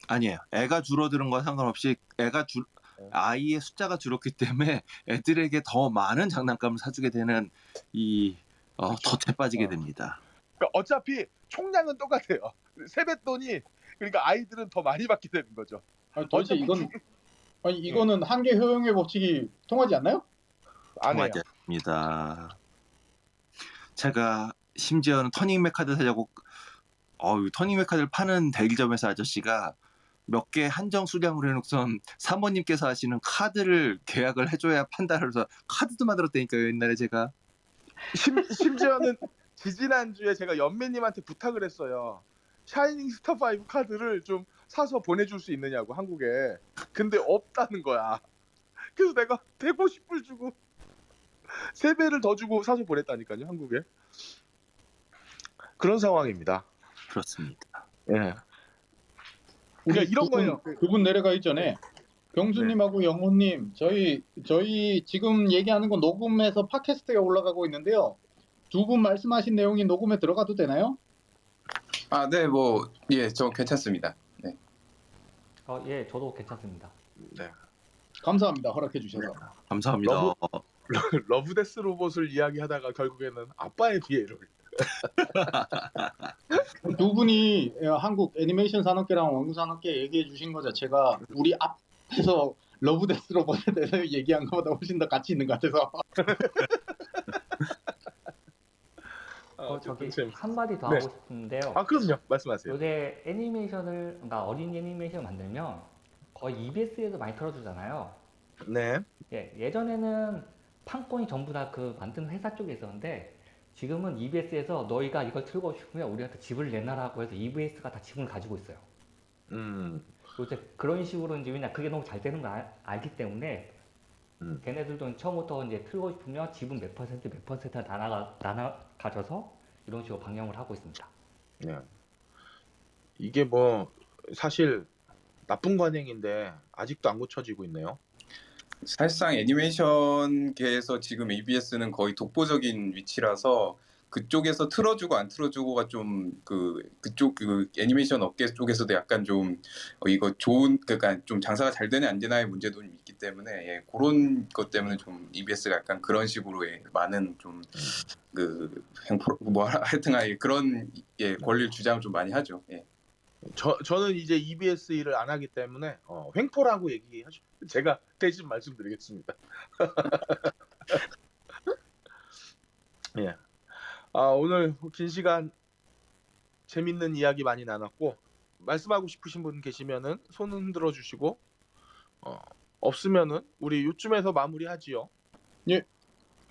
아니에요. 애가 줄어드는 건 상관없이 애가 줄 네. 아이의 숫자가 줄었기 때문에 애들에게 더 많은 장난감을 사주게 되는 이 어, 덫에 빠지게 어. 됩니다. 그러니까 어차피 총량은 똑같아요. 세뱃돈이 그러니까 아이들은 더 많이 받게 되는 거죠. 아니, 도대체 이건 아니 이거는 한계 효용의 법칙이 통하지 않나요? 안 해요. 맞습니다. 제가 심지어는 터닝맥 카드 사려고 어유 터닝맥 카드를 파는 대리점에서 아저씨가 몇 개 한정 수량으로 해놓고선 사모님께서 하시는 카드를 계약을 해줘야 판단을 해서 카드도 만들었다니까요 옛날에 제가 심, 심지어는 지지난 주에 제가 연매님한테 부탁을 했어요. 샤이닝 스타 5 카드를 좀 사서 보내줄 수 있느냐고 한국에. 근데 없다는 거야. 그래서 내가 150불 주고 세 배를 더 주고 사서 보냈다니까요 한국에. 그런 상황입니다. 그렇습니다. 예. 그러니까 이런 두 분- 거예요. 그분 내려가기 전에 경수님하고 영호님 저희 저희 지금 얘기하는 건 녹음해서 팟캐스트에 올라가고 있는데요. 두 분 말씀하신 내용이 녹음에 들어가도 되나요? 아, 네, 뭐, 예, 저 괜찮습니다. 네. 어, 예, 저도 괜찮습니다. 네. 감사합니다. 허락해 주셔서. 감사합니다. 너무- Love Death Robot을 이야기하다가 결국에는 아빠의 비애를. 두 분이 어, 한국 애니메이션 산업계랑 완구 산업계 얘기해 주신 것 자체가 우리 앞에서 Love Death Robot에 대해서 얘기한 것보다 훨씬 더 가치 있는 것 같아서 어, 저기 재밌- 한마디 더 네. 하고 싶은데요. 아 그럼요. 말씀하세요. 요새 애니메이션을, 그러니까 어린 애니메이션 만들면 거의 EBS에도 많이 틀어주잖아요. 네. 예, 예전에는 판권이 전부 다 그 만든 회사 쪽에 있었는데 지금은 EBS에서 너희가 이걸 틀고 싶으면 우리한테 집을 내놔라고 해서 EBS가 다 지분을 가지고 있어요. 음. 요새 그런 식으로 이제 왜냐 그게 너무 잘 되는 걸 알, 알기 때문에 음. 걔네들도 처음부터 이제 틀고 싶으면 지분 몇 퍼센트 몇 퍼센트 나눠 나눠 가져서 이런 식으로 방영을 하고 있습니다. 네. 이게 뭐 사실 나쁜 관행인데 아직도 안 고쳐지고 있네요. 사실상 애니메이션계에서 지금 ABS는 거의 독보적인 위치라서 그쪽에서 틀어주고 안 틀어주고가 좀 그 그쪽 그 애니메이션 업계 쪽에서도 약간 좀 어, 이거 좋은 그러니까 좀 장사가 잘 되냐 안 되냐의 문제도 좀 있기 때문에 예, 그런 것 때문에 좀 EBS가 약간 그런 식으로의 많은 좀그 횡포 뭐 하여튼 아예 그런 예 권리를 주장을 좀 많이 하죠. 예. 저 저는 이제 EBS 일을 안 하기 때문에 어, 횡포라고 얘기하죠. 제가 대신 말씀드리겠습니다. 예. 아 오늘 긴 시간 재밌는 이야기 많이 나눴고 말씀하고 싶으신 분 계시면은 손 흔들어 주시고 어, 없으면은 우리 요쯤에서 마무리하지요.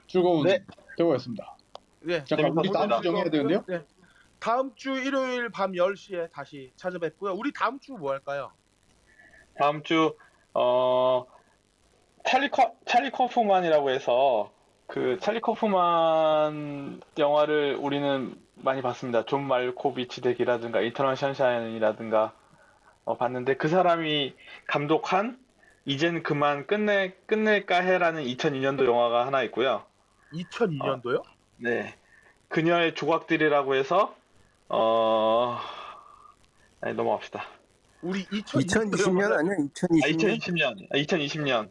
즐거운 네. 대화였습니다. 네. 잠깐 우리 다음 주 정해야 되는데요? 네. 다음 주 일요일 밤 10시에 다시 찾아뵙고요. 우리 다음 주 뭐 할까요? 다음 주 어, 찰리 커 찰리 카우프만이라고 해서 그 찰리 카우프만 영화를 우리는 많이 봤습니다. 존 말코비치 되기라든가 Eternal Sunshine이라든가 어, 봤는데 그 사람이 감독한 이젠 그만 끝내 끝낼까 해라는 2002년도 영화가 하나 있고요. 2002년도요? 네. 그녀의 조각들이라고 해서 어 아니 넘어갑시다. 우리 2020년 2020년 아니야? 아, 2020년? 2020년. 아, 2020년.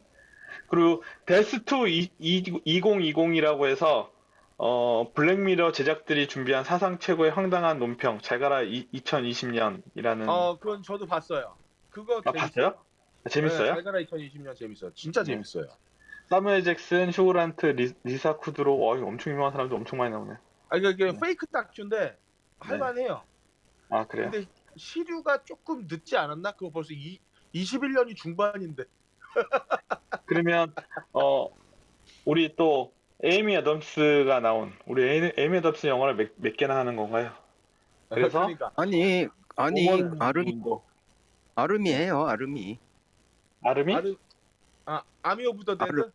그리고 데스2 2020이라고 해서 어, 블랙미러 제작들이 준비한 사상 최고의 황당한 논평 잘 가라 2020년이라는 어, 그건 저도 봤어요. 그거 아, 봤어요? 아, 재밌어요? 네, 잘 가라 2020년 재밌어요. 진짜 네. 재밌어요. 사무엘 잭슨, 휴그란트, 리, 리사 쿠드로 와, 이거 엄청 유명한 사람들 엄청 많이 나오네. 아 이게, 이게 네. fake 다큐인데 할만해요. 아, 그래요? 근데 시류가 조금 늦지 않았나? 그거 벌써 이, 21년이 중반인데. 그러면 어 우리 또 에이미 애덤스가 나온 우리 에이- 에이미 애덤스 영화를 몇, 몇 개나 하는 건가요? 그래서? 그러니까 아니 아니 아름 윈도. 아름이에요 아름이. 아름이? 아르, 아 아미 오브 더 데드. 아르-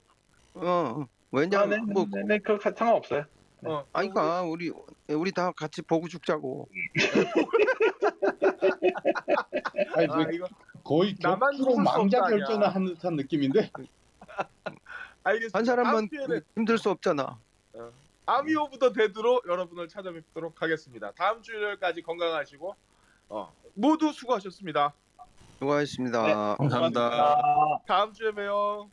어 아, 왜냐면 네, 뭐 네, 네, 그 상관없어요. 어, 아니까 우리 우리 다 같이 보고 죽자고. 아니, 아, 뭐 이거 거의 나만 수 망자 결전을 야. 한 듯한 느낌인데 알겠습니다. 한 사람만 주에는 힘들 수 없잖아. Army of the Dead로 여러분을 찾아뵙도록 하겠습니다. 다음 주일까지 건강하시고 어, 모두 수고하셨습니다. 수고하셨습니다. 감사합니다. 아, 다음 주에 봬요.